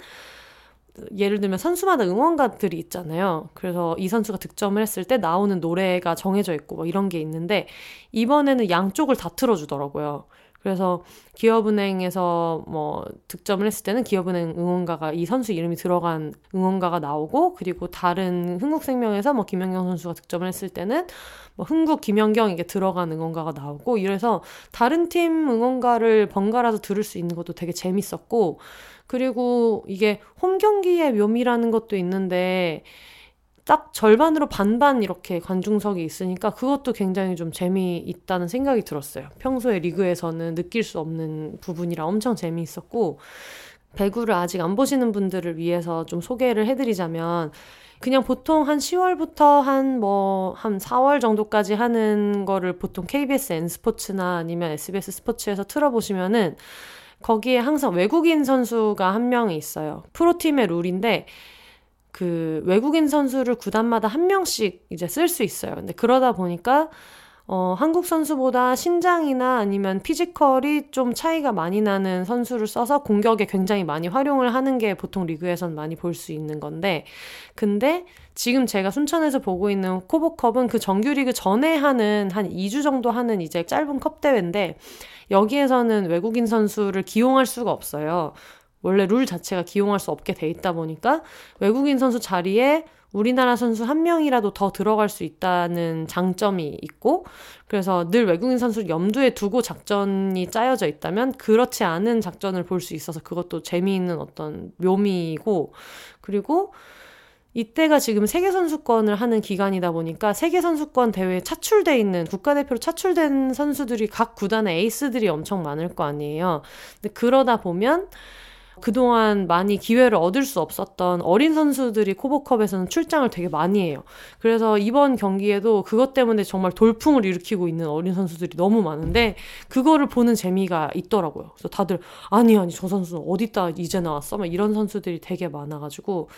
예를 들면 선수마다 응원가들이 있잖아요. 그래서 이 선수가 득점을 했을 때 나오는 노래가 정해져 있고 뭐 이런 게 있는데 이번에는 양쪽을 다 틀어주더라고요. 그래서 기업은행에서 뭐 득점을 했을 때는 기업은행 응원가가 이 선수 이름이 들어간 응원가가 나오고 그리고 다른 흥국생명에서 뭐 김연경 선수가 득점을 했을 때는 뭐 흥국 김연경 이게 들어간 응원가가 나오고 이래서 다른 팀 응원가를 번갈아서 들을 수 있는 것도 되게 재밌었고 그리고 이게 홈 경기의 묘미라는 것도 있는데 딱 절반으로 반반 이렇게 관중석이 있으니까 그것도 굉장히 좀 재미있다는 생각이 들었어요. 평소에 리그에서는 느낄 수 없는 부분이라 엄청 재미있었고 배구를 아직 안 보시는 분들을 위해서 좀 소개를 해드리자면 그냥 보통 한 10월부터 한 뭐, 한 4월 정도까지 하는 거를 보통 KBS N 스포츠나 아니면 SBS 스포츠에서 틀어보시면은 거기에 항상 외국인 선수가 한 명이 있어요. 프로팀의 룰인데 그 외국인 선수를 구단마다 한 명씩 이제 쓸 수 있어요. 근데 그러다 보니까 어, 한국 선수보다 신장이나 아니면 피지컬이 좀 차이가 많이 나는 선수를 써서 공격에 굉장히 많이 활용을 하는 게 보통 리그에선 많이 볼 수 있는 건데, 근데 지금 제가 순천에서 보고 있는 코보컵은 그 정규리그 전에 하는 한 2주 정도 하는 이제 짧은 컵 대회인데, 여기에서는 외국인 선수를 기용할 수가 없어요. 원래 룰 자체가 기용할 수 없게 돼 있다 보니까 외국인 선수 자리에 우리나라 선수 한 명이라도 더 들어갈 수 있다는 장점이 있고, 그래서 늘 외국인 선수를 염두에 두고 작전이 짜여져 있다면 그렇지 않은 작전을 볼 수 있어서 그것도 재미있는 어떤 묘미이고, 그리고 이때가 지금 세계 선수권을 하는 기간이다 보니까 세계 선수권 대회에 차출돼 있는 국가대표로 차출된 선수들이 각 구단의 에이스들이 엄청 많을 거 아니에요. 근데 그러다 보면 그동안 많이 기회를 얻을 수 없었던 어린 선수들이 코보컵에서는 출장을 되게 많이 해요. 그래서 이번 경기에도 그것 때문에 정말 돌풍을 일으키고 있는 어린 선수들이 너무 많은데 그거를 보는 재미가 있더라고요. 그래서 다들 아니 아니 저 선수는 어디다 이제 나왔어? 막 이런 선수들이 되게 많아가지고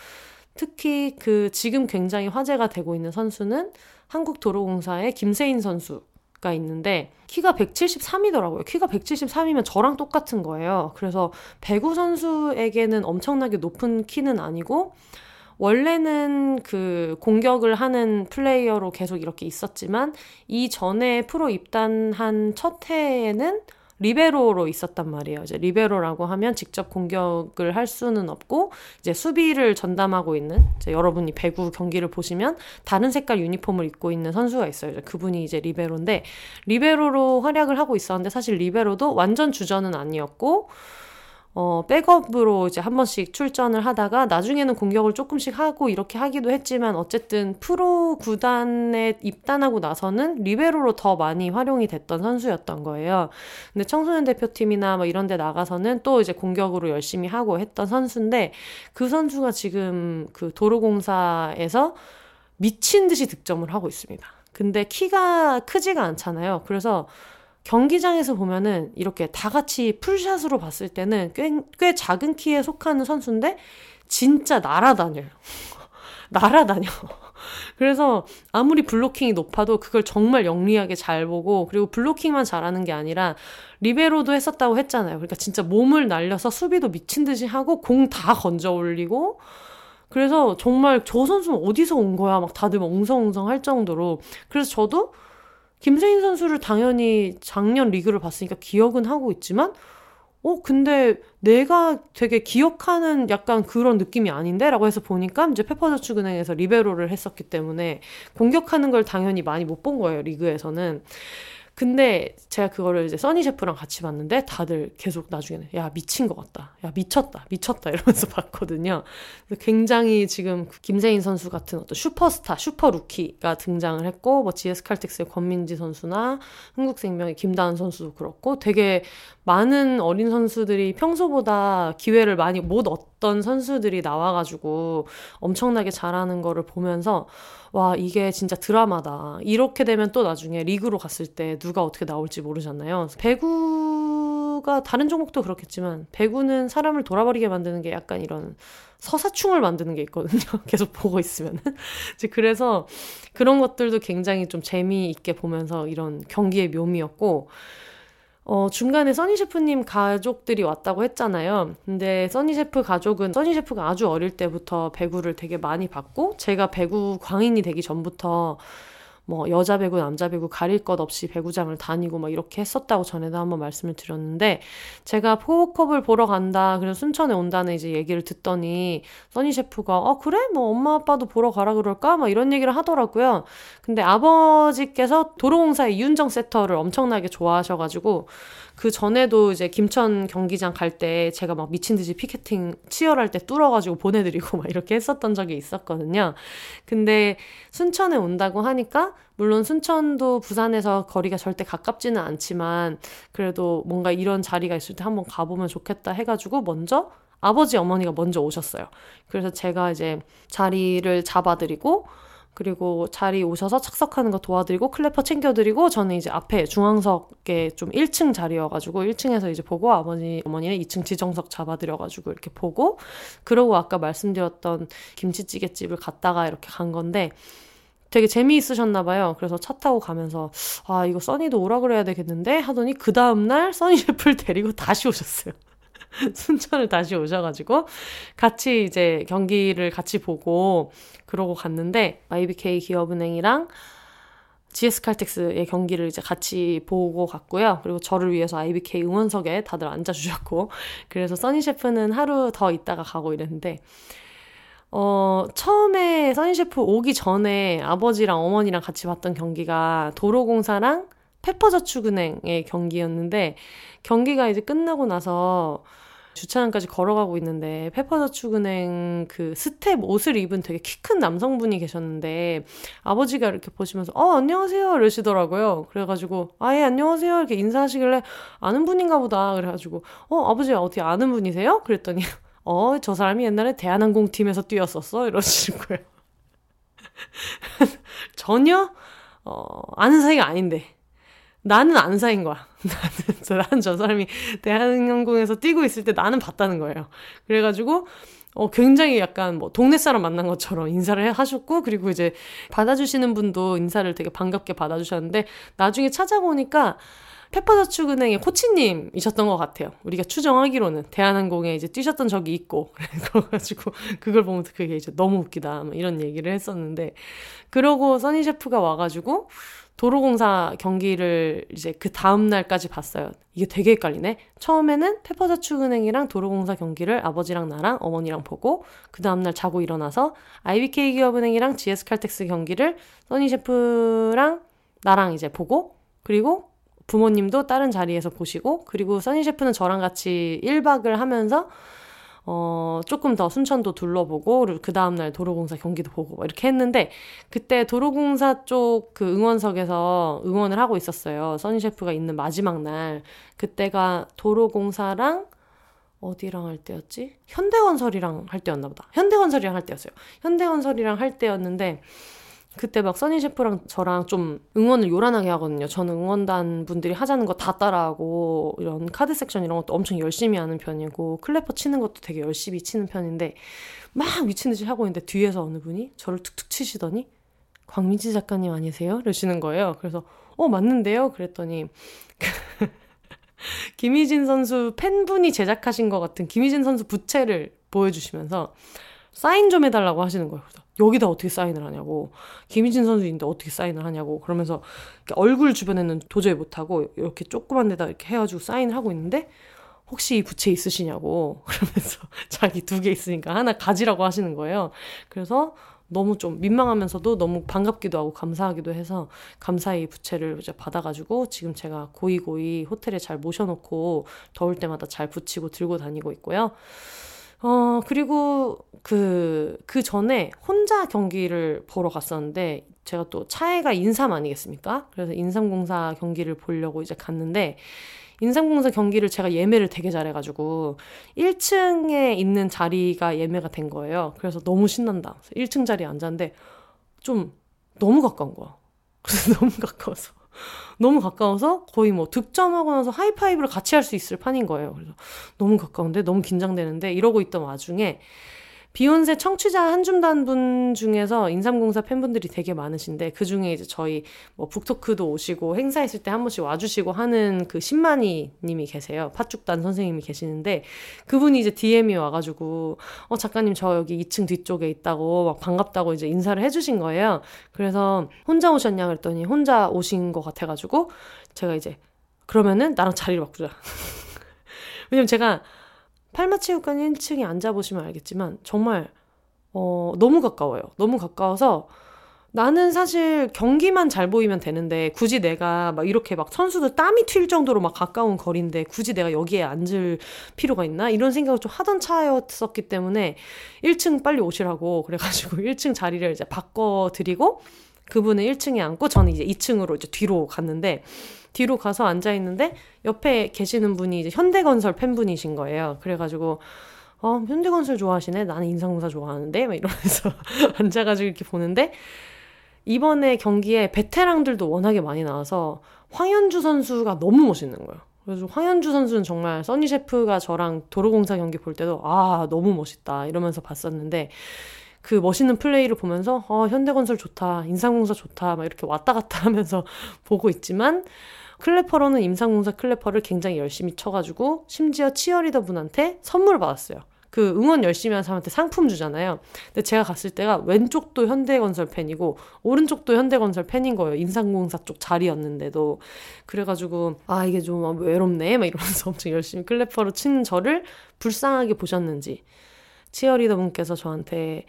특히 그 지금 굉장히 화제가 되고 있는 선수는 한국도로공사의 김세인 선수 가 있는데 키가 173이더라고요. 키가 173이면 저랑 똑같은 거예요. 그래서 배구 선수에게는 엄청나게 높은 키는 아니고 원래는 그 공격을 하는 플레이어로 계속 이렇게 있었지만 이전에 프로 입단한 첫 해에는 리베로로 있었단 말이에요. 이제 리베로라고 하면 직접 공격을 할 수는 없고 이제 수비를 전담하고 있는 이제 여러분이 배구 경기를 보시면 다른 색깔 유니폼을 입고 있는 선수가 있어요. 이제 그분이 이제 리베로인데 리베로로 활약을 하고 있었는데 사실 리베로도 완전 주전은 아니었고 어, 백업으로 이제 한 번씩 출전을 하다가 나중에는 공격을 조금씩 하고 이렇게 하기도 했지만 어쨌든 프로 구단에 입단하고 나서는 리베로로 더 많이 활용이 됐던 선수였던 거예요. 근데 청소년 대표팀이나 뭐 이런 데 나가서는 또 이제 공격으로 열심히 하고 했던 선수인데 그 선수가 지금 그 도로공사에서 미친 듯이 득점을 하고 있습니다. 근데 키가 크지가 않잖아요. 그래서 경기장에서 보면은 이렇게 다 같이 풀샷으로 봤을 때는 꽤, 꽤 작은 키에 속하는 선수인데 진짜 날아다녀요. *laughs* 날아다녀. *laughs* 그래서 아무리 블로킹이 높아도 그걸 정말 영리하게 잘 보고 그리고 블로킹만 잘하는 게 아니라 리베로도 했었다고 했잖아요. 그러니까 진짜 몸을 날려서 수비도 미친 듯이 하고 공 다 건져 올리고 그래서 정말 저 선수는 어디서 온 거야? 막 다들 엉성엉성 할 정도로. 그래서 저도 김세인 선수를 당연히 작년 리그를 봤으니까 기억은 하고 있지만, 어, 근데 내가 되게 기억하는 약간 그런 느낌이 아닌데? 라고 해서 보니까 이제 페퍼저축은행에서 리베로를 했었기 때문에 공격하는 걸 당연히 많이 못 본 거예요, 리그에서는. 근데 제가 그거를 이제 써니 셰프랑 같이 봤는데 다들 계속 나중에는 야 미친 것 같다. 야 미쳤다. 미쳤다. 이러면서 *laughs* 봤거든요. 굉장히 지금 그 김세인 선수 같은 어떤 슈퍼스타 슈퍼 루키가 등장을 했고 뭐 GS 칼텍스의 권민지 선수나 흥국생명의 김다은 선수도 그렇고 되게 많은 어린 선수들이 평소보다 기회를 많이 못 얻던 선수들이 나와가지고 엄청나게 잘하는 거를 보면서 와, 이게 진짜 드라마다. 이렇게 되면 또 나중에 리그로 갔을 때 누가 어떻게 나올지 모르잖아요. 배구가 다른 종목도 그렇겠지만 배구는 사람을 돌아버리게 만드는 게 약간 이런 서사충을 만드는 게 있거든요. *laughs* 계속 보고 있으면은. 그래서 그런 것들도 굉장히 좀 재미있게 보면서 이런 경기의 묘미였고 어, 중간에 써니 셰프님 가족들이 왔다고 했잖아요. 근데 써니 셰프 가족은 써니 셰프가 아주 어릴 때부터 배구를 되게 많이 봤고, 제가 배구 광인이 되기 전부터 뭐 여자 배구, 남자 배구 가릴 것 없이 배구장을 다니고 막 이렇게 했었다고 전에도 한번 말씀을 드렸는데 제가 포워컵을 보러 간다. 그래서 순천에 온다는 이제 얘기를 듣더니 써니 셰프가 어 그래? 뭐 엄마 아빠도 보러 가라 그럴까? 막 이런 얘기를 하더라고요. 근데 아버지께서 도로공사의 이윤정 세터를 엄청나게 좋아하셔 가지고 그 전에도 이제 김천 경기장 갈 때 제가 막 미친 듯이 피켓팅 치열할 때 뚫어가지고 보내드리고 *laughs* 막 이렇게 했었던 적이 있었거든요. 근데 순천에 온다고 하니까 물론 순천도 부산에서 거리가 절대 가깝지는 않지만 그래도 뭔가 이런 자리가 있을 때 한번 가보면 좋겠다 해가지고 먼저 아버지 어머니가 먼저 오셨어요. 그래서 제가 이제 자리를 잡아드리고 그리고 자리 오셔서 착석하는 거 도와드리고 클래퍼 챙겨드리고 저는 이제 앞에 중앙석에 좀 1층 자리여가지고 1층에서 이제 보고 아버지 어머니는 2층 지정석 잡아드려가지고 이렇게 보고 그러고 아까 말씀드렸던 김치찌개 집을 갔다가 이렇게 간 건데 되게 재미있으셨나 봐요. 그래서 차 타고 가면서 아 이거 써니도 오라 그래야 되겠는데 하더니 그 다음날 써니 셰프를 *laughs* 데리고 다시 오셨어요. *laughs* 순천을 다시 오셔가지고 같이 이제 경기를 같이 보고 그러고 갔는데 IBK 기업은행이랑 GS칼텍스의 경기를 이제 같이 보고 갔고요. 그리고 저를 위해서 IBK 응원석에 다들 앉아주셨고, *laughs* 그래서 써니 셰프는 하루 더 있다가 가고 이랬는데, 어, 처음에 써니 셰프 오기 전에 아버지랑 어머니랑 같이 봤던 경기가 도로공사랑 페퍼저축은행의 경기였는데, 경기가 이제 끝나고 나서 주차장까지 걸어가고 있는데 페퍼저축은행 그 스태프 옷을 입은 되게 키 큰 남성분이 계셨는데 아버지가 이렇게 보시면서 어 안녕하세요 이러시더라고요. 그래가지고 아 예 안녕하세요 이렇게 인사하시길래 아는 분인가 보다 그래가지고 어 아버지 어떻게 아는 분이세요? 그랬더니 어 저 사람이 옛날에 대한항공 팀에서 뛰었었어 이러시는 거예요. *laughs* 전혀 어 아는 사이가 아닌데 나는 안 사인 거야. *laughs* 나는, 나는 저 사람이 대한항공에서 뛰고 있을 때 나는 봤다는 거예요. 그래가지고, 어, 굉장히 약간 뭐 동네 사람 만난 것처럼 인사를 하셨고, 그리고 이제 받아주시는 분도 인사를 되게 반갑게 받아주셨는데, 나중에 찾아보니까 페퍼저축은행의 코치님이셨던 것 같아요. 우리가 추정하기로는 대한항공에 이제 뛰셨던 적이 있고 *laughs* 그래가지고 그걸 보면서 그게 이제 너무 웃기다 뭐 이런 얘기를 했었는데 그러고 써니 셰프가 와가지고 도로공사 경기를 이제 그 다음 날까지 봤어요. 이게 되게 헷갈리네. 처음에는 페퍼저축은행이랑 도로공사 경기를 아버지랑 나랑 어머니랑 보고 그 다음 날 자고 일어나서 IBK 기업은행이랑 GS칼텍스 경기를 써니 셰프랑 나랑 이제 보고 그리고 부모님도 다른 자리에서 보시고 그리고 써니 셰프는 저랑 같이 1박을 하면서 어, 조금 더 순천도 둘러보고, 그리고 그 다음날 도로공사 경기도 보고, 뭐 이렇게 했는데, 그때 도로공사 쪽 그 응원석에서 응원을 하고 있었어요. 써니 셰프가 있는 마지막 날. 그때가 도로공사랑 어디랑 할 때였지? 현대건설이랑 할 때였나 보다. 현대건설이랑 할 때였어요. 현대건설이랑 할 때였는데, 그때 막 써니 셰프랑 저랑 좀 응원을 요란하게 하거든요. 저는 응원단 분들이 하자는 거 다 따라하고 이런 카드 섹션 이런 것도 엄청 열심히 하는 편이고 클래퍼 치는 것도 되게 열심히 치는 편인데 막 미친 듯이 하고 있는데 뒤에서 어느 분이 저를 툭툭 치시더니 광민지 작가님 아니세요? 이러시는 거예요. 그래서 어 맞는데요? 그랬더니 *laughs* 김희진 선수 팬분이 제작하신 것 같은 김희진 선수 부채를 보여주시면서 사인 좀 해달라고 하시는 거예요. 그래서 여기다 어떻게 사인을 하냐고 김희진 선수인데 어떻게 사인을 하냐고 그러면서 얼굴 주변에는 도저히 못하고 이렇게 조그만 데다 이렇게 해가지고 사인을 하고 있는데 혹시 이 부채 있으시냐고 *laughs* 그러면서 자기 두 개 있으니까 하나 가지라고 하시는 거예요. 그래서 너무 좀 민망하면서도 너무 반갑기도 하고 감사하기도 해서 감사히 부채를 이제 받아가지고 지금 제가 고이고이 호텔에 잘 모셔놓고 더울 때마다 잘 붙이고 들고 다니고 있고요. 어, 그리고 그, 그 전에 혼자 경기를 보러 갔었는데, 제가 또 차에가 인삼 아니겠습니까? 그래서 인삼공사 경기를 보려고 이제 갔는데, 인삼공사 경기를 제가 예매를 되게 잘해가지고, 1층에 있는 자리가 예매가 된 거예요. 그래서 너무 신난다. 1층 자리에 앉았는데, 좀 너무 가까운 거야. *laughs* 그래서 너무 가까워서. 너무 가까워서 거의 뭐 득점하고 나서 하이파이브를 같이 할 수 있을 판인 거예요. 그래서 너무 가까운데 너무 긴장되는데 이러고 있던 와중에 비욘세 청취자 한 줌단 분 중에서 인삼공사 팬분들이 되게 많으신데 그 중에 이제 저희 뭐 북토크도 오시고 행사 있을 때 한 번씩 와주시고 하는 그 신만이 님이 계세요. 팥죽단 선생님이 계시는데 그분이 이제 DM이 와가지고 어 작가님 저 여기 2층 뒤쪽에 있다고 막 반갑다고 이제 인사를 해주신 거예요. 그래서 혼자 오셨냐 그랬더니 혼자 오신 것 같아가지고 제가 이제 그러면은 나랑 자리를 바꾸자. *laughs* 왜냐면 제가 팔마체육관 1층에 앉아보시면 알겠지만 정말 어, 너무 가까워요. 너무 가까워서 나는 사실 경기만 잘 보이면 되는데 굳이 내가 막 이렇게 막 선수들 땀이 튈 정도로 막 가까운 거리인데 굳이 내가 여기에 앉을 필요가 있나 이런 생각을 좀 하던 차였었기 때문에 1층 빨리 오시라고 그래가지고 *laughs* 1층 자리를 이제 바꿔 드리고 그분은 1층에 앉고 저는 이제 2층으로 이제 뒤로 갔는데 뒤로 가서 앉아 있는데 옆에 계시는 분이 이제 현대건설 팬분이신 거예요. 그래가지고 어, 현대건설 좋아하시네. 나는 인상공사 좋아하는데. 막 이러면서 *laughs* 앉아가지고 이렇게 보는데 이번에 경기에 베테랑들도 워낙에 많이 나와서 황현주 선수가 너무 멋있는 거예요. 그래서 황현주 선수는 정말 써니 셰프가 저랑 도로공사 경기 볼 때도 아 너무 멋있다 이러면서 봤었는데 그 멋있는 플레이를 보면서 어 현대건설 좋다 인상공사 좋다 막 이렇게 왔다 갔다 하면서 *laughs* 보고 있지만 클래퍼로는 임상공사 클래퍼를 굉장히 열심히 쳐가지고 심지어 치어리더 분한테 선물을 받았어요. 그 응원 열심히 하는 사람한테 상품 주잖아요. 근데 제가 갔을 때가 왼쪽도 현대건설 팬이고 오른쪽도 현대건설 팬인 거예요. 인상공사 쪽 자리였는데도 그래가지고 아 이게 좀 외롭네 막 이러면서 *laughs* 엄청 열심히 클래퍼로 치는 저를 불쌍하게 보셨는지 치어리더 분께서 저한테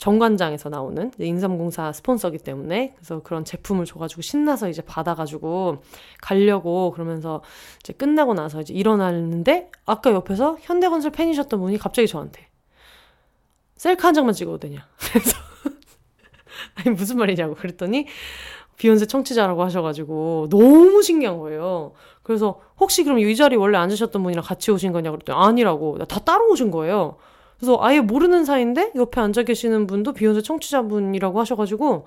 정관장에서 나오는 인삼공사 스폰서기 때문에 그래서 그런 제품을 줘가지고 신나서 이제 받아가지고 가려고 그러면서 이제 끝나고 나서 이제 일어났는데 아까 옆에서 현대건설 팬이셨던 분이 갑자기 저한테 셀카 한 장만 찍어도 되냐 *laughs* 그래서 *laughs* 아니 무슨 말이냐고 그랬더니 비욘세 청취자라고 하셔가지고 너무 신기한 거예요. 그래서 혹시 그럼 이 자리 원래 앉으셨던 분이랑 같이 오신 거냐고 그랬더니 아니라고 다 따로 오신 거예요. 그래서 아예 모르는 사이인데 옆에 앉아 계시는 분도 비욘세 청취자분이라고 하셔가지고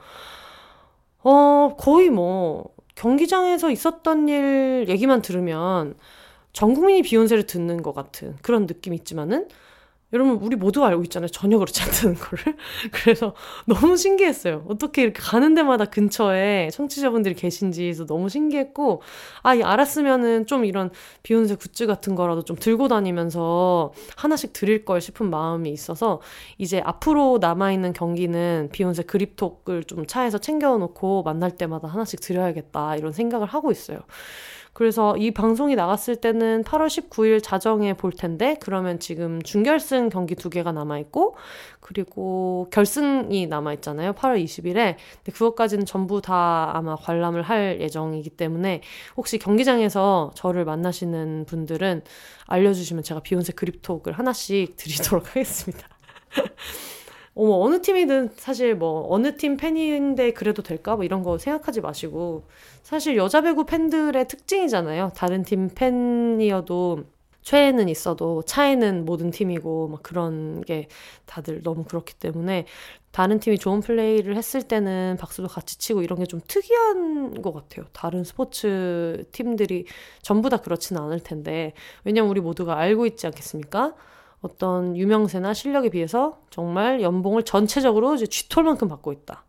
어 거의 뭐 경기장에서 있었던 일 얘기만 들으면 전 국민이 비욘세를 듣는 것 같은 그런 느낌이 있지만은 여러분 우리 모두 알고 있잖아요. 그렇지 않다는 거를. *laughs* 그래서 너무 신기했어요. 어떻게 이렇게 가는 데마다 근처에 청취자분들이 계신지에서 너무 신기했고 아, 알았으면은 좀 이런 비욘세 굿즈 같은 거라도 좀 들고 다니면서 하나씩 드릴 걸 싶은 마음이 있어서 이제 앞으로 남아 있는 경기는 비욘세 그립톡을 좀 차에서 챙겨 놓고 만날 때마다 하나씩 드려야겠다 이런 생각을 하고 있어요. 그래서 이 방송이 나갔을 때는 8월 19일 자정에 볼 텐데 그러면 지금 준결승 경기 두 개가 남아 있고 그리고 결승이 남아 있잖아요. 8월 20일에. 근데 그것까지는 전부 다 아마 관람을 할 예정이기 때문에 혹시 경기장에서 저를 만나시는 분들은 알려 주시면 제가 비욘세 그립톡을 하나씩 *laughs* 드리도록 하겠습니다. 어머, 어느 팀이든 사실 뭐, 어느 팀 팬인데 그래도 될까? 뭐 이런 거 생각하지 마시고. 사실 여자 배구 팬들의 특징이잖아요. 다른 팀 팬이어도 최애는 있어도 차에는 모든 팀이고 막 그런 게 다들 너무 그렇기 때문에 다른 팀이 좋은 플레이를 했을 때는 박수도 같이 치고 이런 게 좀 특이한 것 같아요. 다른 스포츠 팀들이 전부 다 그렇지는 않을 텐데 왜냐면 우리 모두가 알고 있지 않겠습니까? 어떤 유명세나 실력에 비해서 정말 연봉을 전체적으로 이제 쥐털만큼 받고 있다.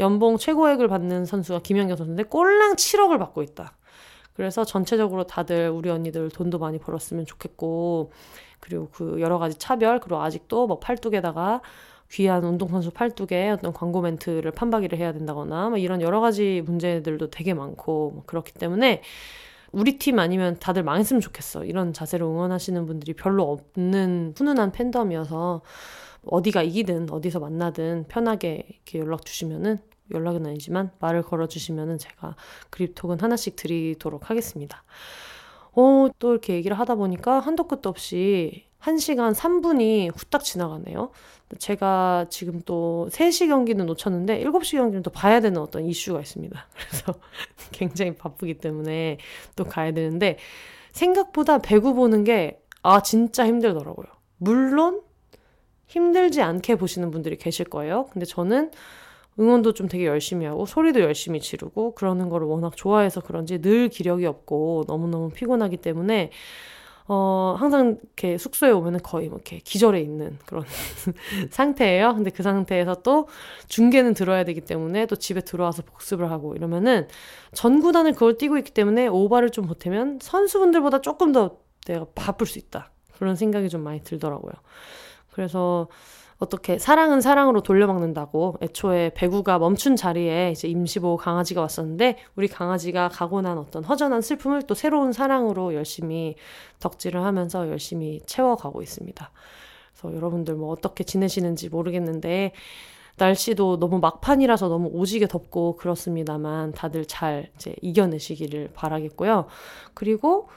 연봉 최고액을 받는 선수가 김연경 선수인데 꼴랑 7억을 받고 있다. 그래서 전체적으로 다들 우리 언니들 돈도 많이 벌었으면 좋겠고 그리고 그 여러 가지 차별 그리고 아직도 뭐 팔뚝에다가 귀한 운동선수 팔뚝에 어떤 광고 멘트를 판박이를 해야 된다거나 뭐 이런 여러 가지 문제들도 되게 많고 뭐 그렇기 때문에 우리 팀 아니면 다들 망했으면 좋겠어. 이런 자세로 응원하시는 분들이 별로 없는 훈훈한 팬덤이어서 어디가 이기든 어디서 만나든 편하게 이렇게 연락 주시면은 연락은 아니지만 말을 걸어 주시면은 제가 그립톡은 하나씩 드리도록 하겠습니다. 어, 또 이렇게 얘기를 하다 보니까 한도 끝도 없이 1시간 3분이 후딱 지나가네요. 제가 지금 또 3시 경기는 놓쳤는데 7시 경기는 또 봐야 되는 어떤 이슈가 있습니다. *laughs* 그래서 *laughs* 굉장히 바쁘기 때문에 또 가야 되는데 생각보다 배구 보는 게 아, 진짜 힘들더라고요. 물론 힘들지 않게 보시는 분들이 계실 거예요. 근데 저는 응원도 좀 되게 열심히 하고 소리도 열심히 지르고 그러는 거를 워낙 좋아해서 그런지 늘 기력이 없고 너무너무 피곤하기 때문에 어, 항상 이렇게 숙소에 오면은 거의 뭐 이렇게 기절해 있는 그런 *laughs* 상태예요. 근데 그 상태에서 또 중계는 들어야 되기 때문에 또 집에 들어와서 복습을 하고 이러면은 전 구단을 그걸 뛰고 있기 때문에 오바를 좀 보태면 선수분들보다 조금 더 내가 바쁠 수 있다. 그런 생각이 좀 많이 들더라고요. 그래서 어떻게 사랑은 사랑으로 돌려막는다고 애초에 배구가 멈춘 자리에 이제 임시보 강아지가 왔었는데 우리 강아지가 가고 난 어떤 허전한 슬픔을 또 새로운 사랑으로 열심히 덕질을 하면서 열심히 채워가고 있습니다. 그래서 여러분들 뭐 어떻게 지내시는지 모르겠는데 날씨도 너무 막판이라서 너무 오지게 덥고 그렇습니다만 다들 잘 이제 이겨내시기를 바라겠고요. 그리고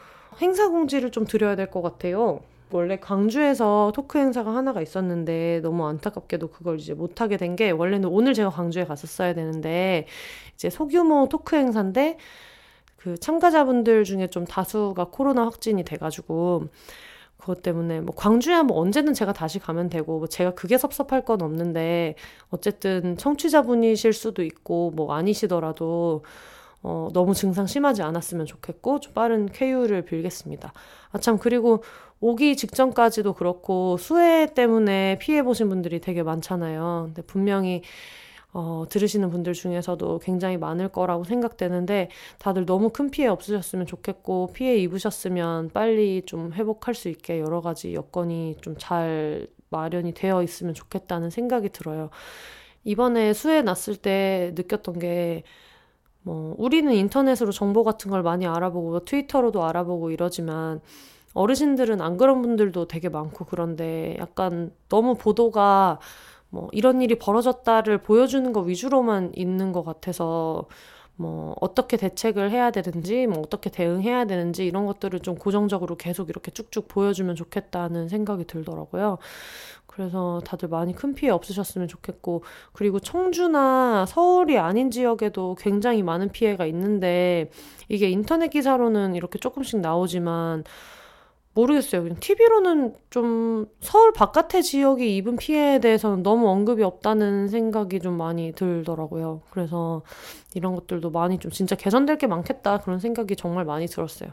행사 공지를 좀 드려야 될 것 같아요. 원래 광주에서 토크 행사가 하나가 있었는데 너무 안타깝게도 그걸 이제 못하게 된 게 원래는 오늘 제가 광주에 갔었어야 되는데 이제 소규모 토크 행사인데 그 참가자분들 중에 좀 다수가 코로나 확진이 돼가지고 그것 때문에 뭐 광주야 뭐 언제든 제가 다시 가면 되고 뭐 제가 그게 섭섭할 건 없는데 어쨌든 청취자분이실 수도 있고 뭐 아니시더라도 어, 너무 증상 심하지 않았으면 좋겠고 좀 빠른 쾌유를 빌겠습니다. 아 참 그리고 오기 직전까지도 그렇고 수해 때문에 피해 보신 분들이 되게 많잖아요. 근데 분명히 어, 들으시는 분들 중에서도 굉장히 많을 거라고 생각되는데 다들 너무 큰 피해 없으셨으면 좋겠고 피해 입으셨으면 빨리 좀 회복할 수 있게 여러 가지 여건이 좀 잘 마련이 되어 있으면 좋겠다는 생각이 들어요. 이번에 수해 났을 때 느꼈던 게 뭐, 우리는 인터넷으로 정보 같은 걸 많이 알아보고, 트위터로도 알아보고 이러지만, 어르신들은 안 그런 분들도 되게 많고 그런데 약간 너무 보도가 뭐 이런 일이 벌어졌다를 보여주는 거 위주로만 있는 것 같아서 뭐 어떻게 대책을 해야 되는지 뭐 어떻게 대응해야 되는지 이런 것들을 좀 고정적으로 계속 이렇게 쭉쭉 보여주면 좋겠다는 생각이 들더라고요. 그래서 다들 많이 큰 피해 없으셨으면 좋겠고 그리고 청주나 서울이 아닌 지역에도 굉장히 많은 피해가 있는데 이게 인터넷 기사로는 이렇게 조금씩 나오지만 모르겠어요. 그냥 TV로는 좀 서울 바깥의 지역이 입은 피해에 대해서는 너무 언급이 없다는 생각이 좀 많이 들더라고요. 그래서 이런 것들도 많이 좀 진짜 개선될 게 많겠다 그런 생각이 정말 많이 들었어요.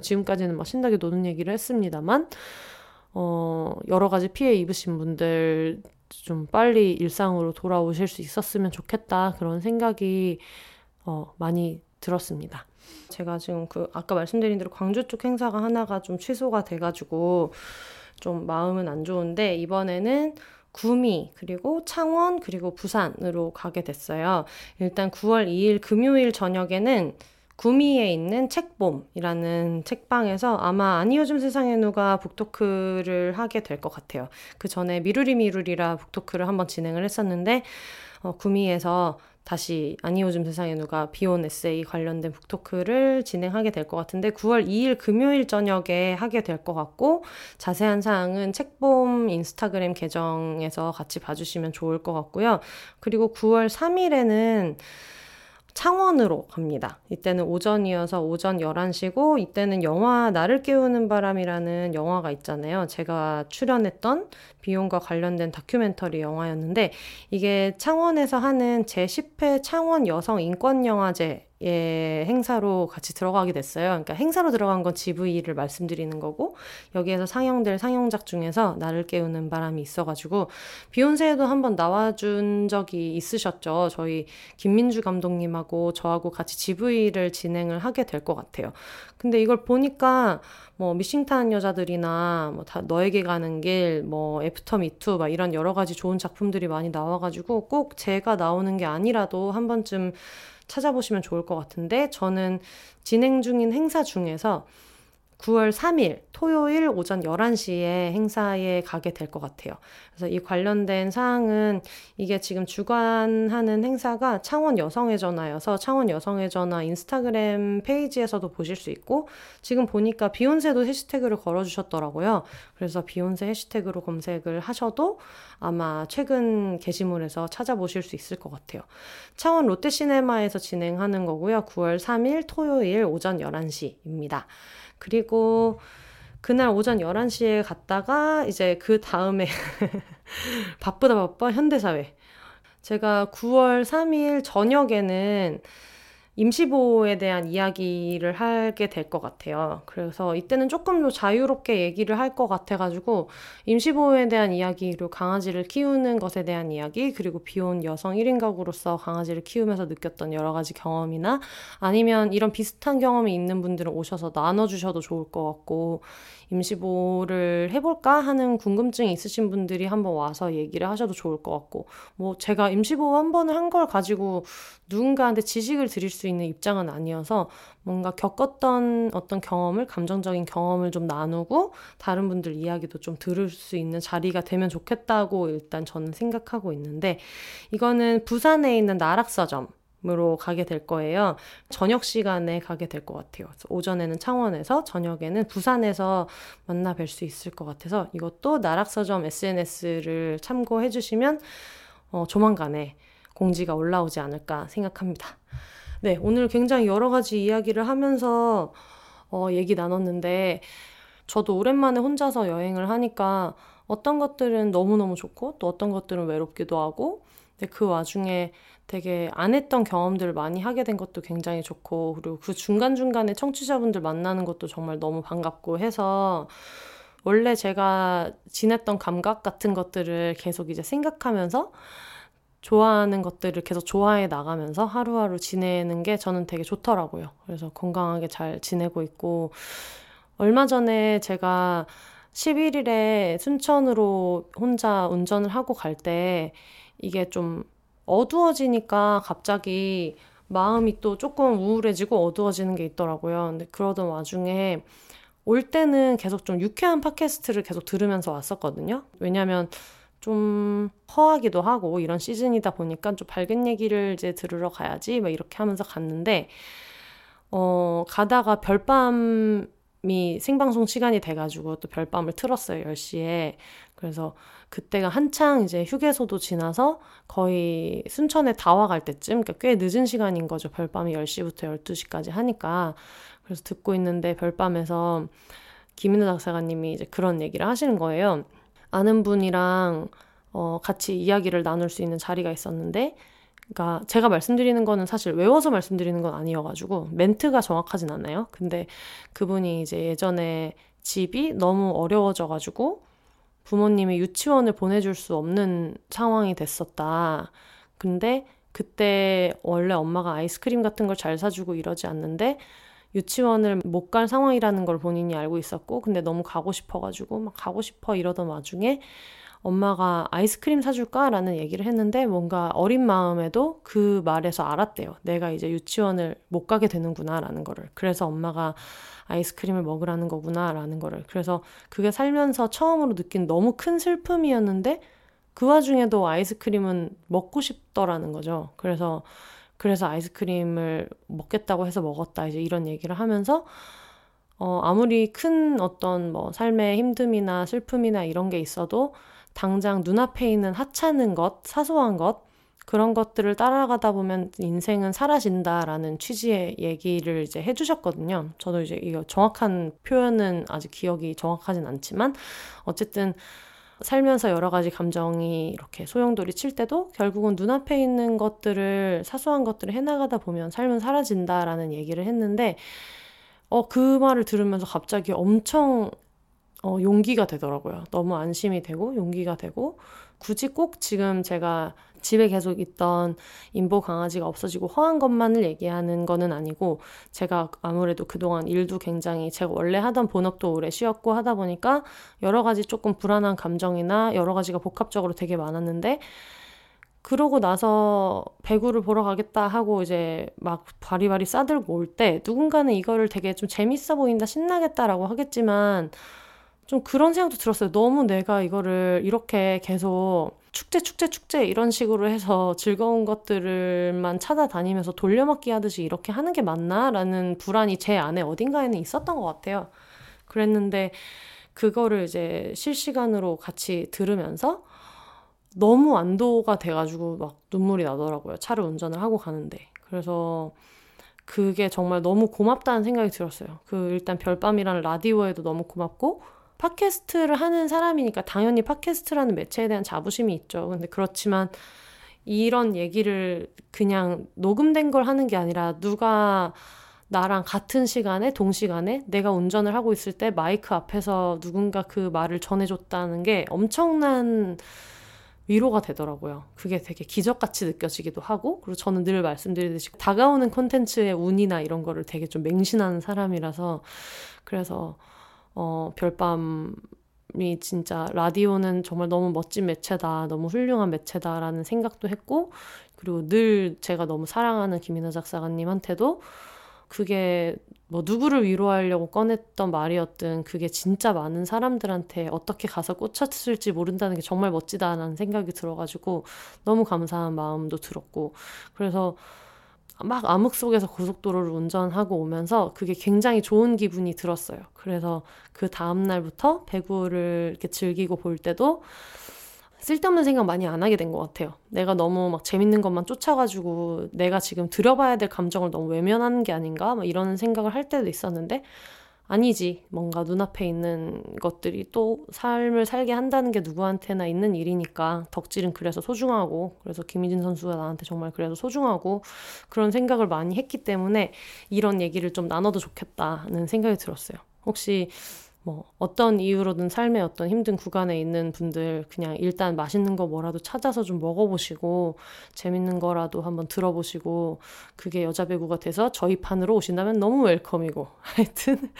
지금까지는 막 신나게 노는 얘기를 했습니다만, 어, 여러 가지 피해 입으신 분들 좀 빨리 일상으로 돌아오실 수 있었으면 좋겠다 그런 생각이 어, 많이 들었습니다. 제가 지금 그 아까 말씀드린 대로 광주 쪽 행사가 하나가 좀 취소가 돼가지고 좀 마음은 안 좋은데 이번에는 구미, 그리고 창원, 그리고 부산으로 가게 됐어요. 일단 9월 2일 금요일 저녁에는 구미에 있는 책봄이라는 책방에서 아마 아니 요즘 세상에 누가 북토크를 하게 될 것 같아요. 그 전에 미루리 미루리라 북토크를 한번 진행을 했었는데 어, 구미에서 다시 아니 요즘 세상에 누가 비온 에세이 관련된 북토크를 진행하게 될 것 같은데 9월 2일 금요일 저녁에 하게 될 것 같고 자세한 사항은 책봄 인스타그램 계정에서 같이 봐주시면 좋을 것 같고요. 그리고 9월 3일에는 창원으로 갑니다. 이때는 오전이어서 오전 11시고 이때는 영화 나를 깨우는 바람이라는 영화가 있잖아요. 제가 출연했던 비용과 관련된 다큐멘터리 영화였는데 이게 창원에서 하는 제10회 창원 여성 인권 영화제 예, 행사로 같이 들어가게 됐어요. 그러니까 행사로 들어간 건 GV를 말씀드리는 거고 여기에서 상영될 상영작 중에서 나를 깨우는 바람이 있어가지고 비혼세에도 한번 나와준 적이 있으셨죠. 저희 김민주 감독님하고 저하고 같이 GV를 진행을 하게 될 것 같아요. 근데 이걸 보니까 뭐 미싱타는 여자들이나 뭐 다 너에게 가는 길, 뭐 애프터 미투 막 이런 여러 가지 좋은 작품들이 많이 나와가지고 꼭 제가 나오는 게 아니라도 한 번쯤 찾아보시면 좋을 것 같은데 저는 진행 중인 행사 중에서 9월 3일 토요일 오전 11시에 행사에 가게 될 것 같아요. 그래서 이 관련된 사항은 이게 지금 주관하는 행사가 창원 여성의 전화여서 창원 여성의 전화 인스타그램 페이지에서도 보실 수 있고 지금 보니까 비욘세도 해시태그를 걸어주셨더라고요. 그래서 비욘세 해시태그로 검색을 하셔도 아마 최근 게시물에서 찾아보실 수 있을 것 같아요. 창원 롯데시네마에서 진행하는 거고요. 9월 3일 토요일 오전 11시입니다. 그리고 그날 오전 11시에 갔다가 이제 그 다음에 *laughs* 바쁘다 바빠 현대사회. 제가 9월 3일 저녁에는 임시보호에 대한 이야기를 하게 될 것 같아요. 그래서 이때는 조금 더 자유롭게 얘기를 할 것 같아가지고 임시보호에 대한 이야기, 그리고 강아지를 키우는 것에 대한 이야기, 그리고 비혼 여성 1인 가구로서 강아지를 키우면서 느꼈던 여러 가지 경험이나 아니면 이런 비슷한 경험이 있는 분들은 오셔서 나눠주셔도 좋을 것 같고 임시보호를 해볼까 하는 궁금증이 있으신 분들이 한번 와서 얘기를 하셔도 좋을 것 같고, 뭐 제가 임시보호 한 번을 한 걸 가지고 누군가한테 지식을 드릴 수 있는 입장은 아니어서 뭔가 겪었던 어떤 경험을, 감정적인 경험을 좀 나누고 다른 분들 이야기도 좀 들을 수 있는 자리가 되면 좋겠다고 일단 저는 생각하고 있는데, 이거는 부산에 있는 나락서점, 으로 가게 될 거예요. 저녁 시간에 가게 될 것 같아요. 오전에는 창원에서 저녁에는 부산에서 만나 뵐 수 있을 것 같아서 이것도 나락서점 SNS를 참고해 주시면 어, 조만간에 공지가 올라오지 않을까 생각합니다. 네, 오늘 굉장히 여러 가지 이야기를 하면서 어, 얘기 나눴는데 저도 오랜만에 혼자서 여행을 하니까 어떤 것들은 너무너무 좋고 또 어떤 것들은 외롭기도 하고 근데 그 와중에 되게 안 했던 경험들을 많이 하게 된 것도 굉장히 좋고 그리고 그 중간중간에 청취자분들 만나는 것도 정말 너무 반갑고 해서 원래 제가 지냈던 감각 같은 것들을 계속 이제 생각하면서 좋아하는 것들을 계속 좋아해 나가면서 하루하루 지내는 게 저는 되게 좋더라고요. 그래서 건강하게 잘 지내고 있고 얼마 전에 제가 11일에 순천으로 혼자 운전을 하고 갈 때 이게 좀 어두워지니까 갑자기 마음이 또 조금 우울해지고 어두워지는 게 있더라고요. 근데 그러던 와중에 올 때는 계속 좀 유쾌한 팟캐스트를 계속 들으면서 왔었거든요. 왜냐면 좀 허하기도 하고 이런 시즌이다 보니까 좀 밝은 얘기를 이제 들으러 가야지 막 이렇게 하면서 갔는데 어 가다가 별밤이 생방송 시간이 돼가지고 또 별밤을 틀었어요 10시에 그래서 그때가 한창 이제 휴게소도 지나서 거의 순천에 다 와갈 때쯤, 그러니까 꽤 늦은 시간인 거죠. 별밤이 10시부터 12시까지 하니까. 그래서 듣고 있는데 별밤에서 김인우 작사가님이 이제 그런 얘기를 하시는 거예요. 아는 분이랑 어, 같이 이야기를 나눌 수 있는 자리가 있었는데, 그러니까 제가 말씀드리는 거는 사실 외워서 말씀드리는 건 아니어가지고 멘트가 정확하진 않아요. 근데 그분이 이제 예전에 집이 너무 어려워져가지고 부모님이 유치원을 보내줄 수 없는 상황이 됐었다. 근데 그때 원래 엄마가 아이스크림 같은 걸 잘 사주고 이러지 않는데 유치원을 못 갈 상황이라는 걸 본인이 알고 있었고 근데 너무 가고 싶어가지고 막 가고 싶어 이러던 와중에 엄마가 아이스크림 사줄까? 라는 얘기를 했는데 뭔가 어린 마음에도 그 말에서 알았대요. 내가 이제 유치원을 못 가게 되는구나 라는 거를. 그래서 엄마가 아이스크림을 먹으라는 거구나 라는 거를. 그래서 그게 살면서 처음으로 느낀 너무 큰 슬픔이었는데 그 와중에도 아이스크림은 먹고 싶더라는 거죠. 그래서 그래서 아이스크림을 먹겠다고 해서 먹었다. 이제 이런 얘기를 하면서 어, 아무리 큰 어떤 뭐 삶의 힘듦이나 슬픔이나 이런 게 있어도 당장 눈앞에 있는 하찮은 것, 사소한 것, 그런 것들을 따라가다 보면 인생은 사라진다라는 취지의 얘기를 이제 해주셨거든요. 저도 이제 이거 정확한 표현은 아직 기억이 정확하진 않지만, 어쨌든 살면서 여러 가지 감정이 이렇게 소용돌이 칠 때도 결국은 눈앞에 있는 것들을, 사소한 것들을 해나가다 보면 삶은 사라진다라는 얘기를 했는데, 어, 그 말을 들으면서 갑자기 엄청 어, 용기가 되더라고요. 너무 안심이 되고 용기가 되고 굳이 꼭 지금 제가 집에 계속 있던 인보 강아지가 없어지고 허한 것만을 얘기하는 거는 아니고 제가 아무래도 그동안 일도 굉장히 제가 원래 하던 본업도 오래 쉬었고 하다 보니까 여러 가지 조금 불안한 감정이나 여러 가지가 복합적으로 되게 많았는데 그러고 나서 배구를 보러 가겠다 하고 이제 막 바리바리 싸들고 올 때 누군가는 이거를 되게 좀 재밌어 보인다 신나겠다라고 하겠지만 좀 그런 생각도 들었어요. 너무 내가 이거를 이렇게 계속 축제, 축제, 축제 이런 식으로 해서 즐거운 것들만 찾아다니면서 돌려막기 하듯이 이렇게 하는 게 맞나? 라는 불안이 제 안에 어딘가에는 있었던 것 같아요. 그랬는데 그거를 이제 실시간으로 같이 들으면서 너무 안도가 돼가지고 막 눈물이 나더라고요. 차를 운전을 하고 가는데. 그래서 그게 정말 너무 고맙다는 생각이 들었어요. 그 일단 별밤이라는 라디오에도 너무 고맙고 팟캐스트를 하는 사람이니까 당연히 팟캐스트라는 매체에 대한 자부심이 있죠. 근데 그렇지만 이런 얘기를 그냥 녹음된 걸 하는 게 아니라 누가 나랑 같은 시간에 동시간에 내가 운전을 하고 있을 때 마이크 앞에서 누군가 그 말을 전해줬다는 게 엄청난 위로가 되더라고요. 그게 되게 기적같이 느껴지기도 하고, 그리고 저는 늘 말씀드리듯이 다가오는 콘텐츠의 운이나 이런 거를 되게 좀 맹신하는 사람이라서, 그래서 어, 별밤이 진짜 라디오는 정말 너무 멋진 매체다, 너무 훌륭한 매체다라는 생각도 했고, 그리고 늘 제가 너무 사랑하는 김이나 작사가님한테도 그게 뭐 누구를 위로하려고 꺼냈던 말이었든 그게 진짜 많은 사람들한테 어떻게 가서 꽂혔을지 모른다는 게 정말 멋지다라는 생각이 들어가지고 너무 감사한 마음도 들었고 그래서 막 암흑 속에서 고속도로를 운전하고 오면서 그게 굉장히 좋은 기분이 들었어요. 그래서 그 다음날부터 배구를 이렇게 즐기고 볼 때도 쓸데없는 생각 많이 안 하게 된 것 같아요. 내가 너무 막 재밌는 것만 쫓아가지고 내가 지금 들여봐야 될 감정을 너무 외면하는 게 아닌가? 막 이런 생각을 할 때도 있었는데 아니지. 뭔가 눈앞에 있는 것들이 또 삶을 살게 한다는 게 누구한테나 있는 일이니까 덕질은 그래서 소중하고 그래서 김희진 선수가 나한테 정말 그래서 소중하고 그런 생각을 많이 했기 때문에 이런 얘기를 좀 나눠도 좋겠다는 생각이 들었어요. 혹시 뭐 어떤 이유로든 삶의 어떤 힘든 구간에 있는 분들 그냥 일단 맛있는 거 뭐라도 찾아서 좀 먹어보시고 재밌는 거라도 한번 들어보시고 그게 여자 배구가 돼서 저희 판으로 오신다면 너무 웰컴이고 *laughs* 하여튼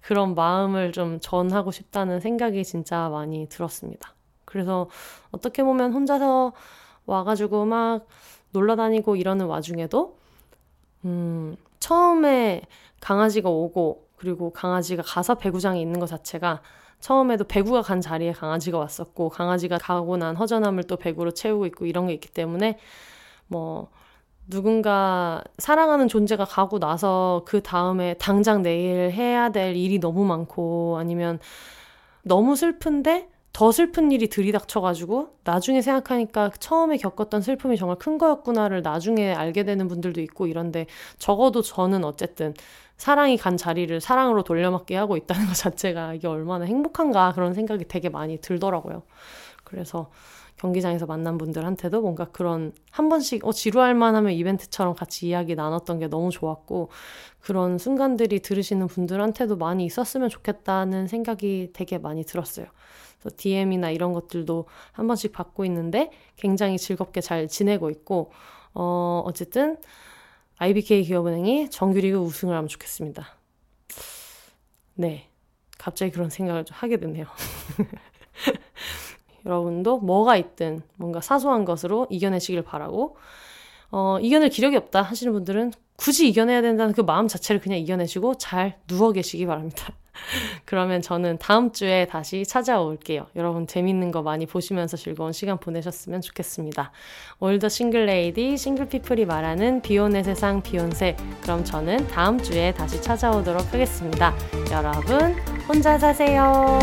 그런 마음을 좀 전하고 싶다는 생각이 진짜 많이 들었습니다. 그래서 어떻게 보면 혼자서 와가지고 막 놀러 다니고 이러는 와중에도 음 처음에 강아지가 오고 그리고 강아지가 가서 배구장에 있는 것 자체가 처음에도 배구가 간 자리에 강아지가 왔었고 강아지가 가고 난 허전함을 또 배구로 채우고 있고 이런 게 있기 때문에 뭐 누군가 사랑하는 존재가 가고 나서 그 다음에 당장 내일 해야 될 일이 너무 많고 아니면 너무 슬픈데 더 슬픈 일이 들이닥쳐가지고 나중에 생각하니까 처음에 겪었던 슬픔이 정말 큰 거였구나를 나중에 알게 되는 분들도 있고 이런데 적어도 저는 어쨌든 사랑이 간 자리를 사랑으로 돌려막기 하고 있다는 것 자체가 이게 얼마나 행복한가 그런 생각이 되게 많이 들더라고요. 그래서 경기장에서 만난 분들한테도 뭔가 그런 한 번씩 어 지루할 만하면 이벤트처럼 같이 이야기 나눴던 게 너무 좋았고 그런 순간들이 들으시는 분들한테도 많이 있었으면 좋겠다는 생각이 되게 많이 들었어요. DM이나 이런 것들도 한 번씩 받고 있는데 굉장히 즐겁게 잘 지내고 있고 어 어쨌든 IBK 기업은행이 정규리그 우승을 하면 좋겠습니다. 네. 갑자기 그런 생각을 좀 하게 됐네요. *laughs* 여러분도 뭐가 있든 뭔가 사소한 것으로 이겨내시길 바라고, 어, 이겨낼 기력이 없다 하시는 분들은 굳이 이겨내야 된다는 그 마음 자체를 그냥 이겨내시고 잘 누워 계시기 바랍니다. *laughs* 그러면 저는 다음 주에 다시 찾아올게요. 여러분 재밌는 거 많이 보시면서 즐거운 시간 보내셨으면 좋겠습니다. All the single ladies, single people이 말하는 비혼의 세상 비혼세. 그럼 저는 다음 주에 다시 찾아오도록 하겠습니다. 여러분 혼자 사세요.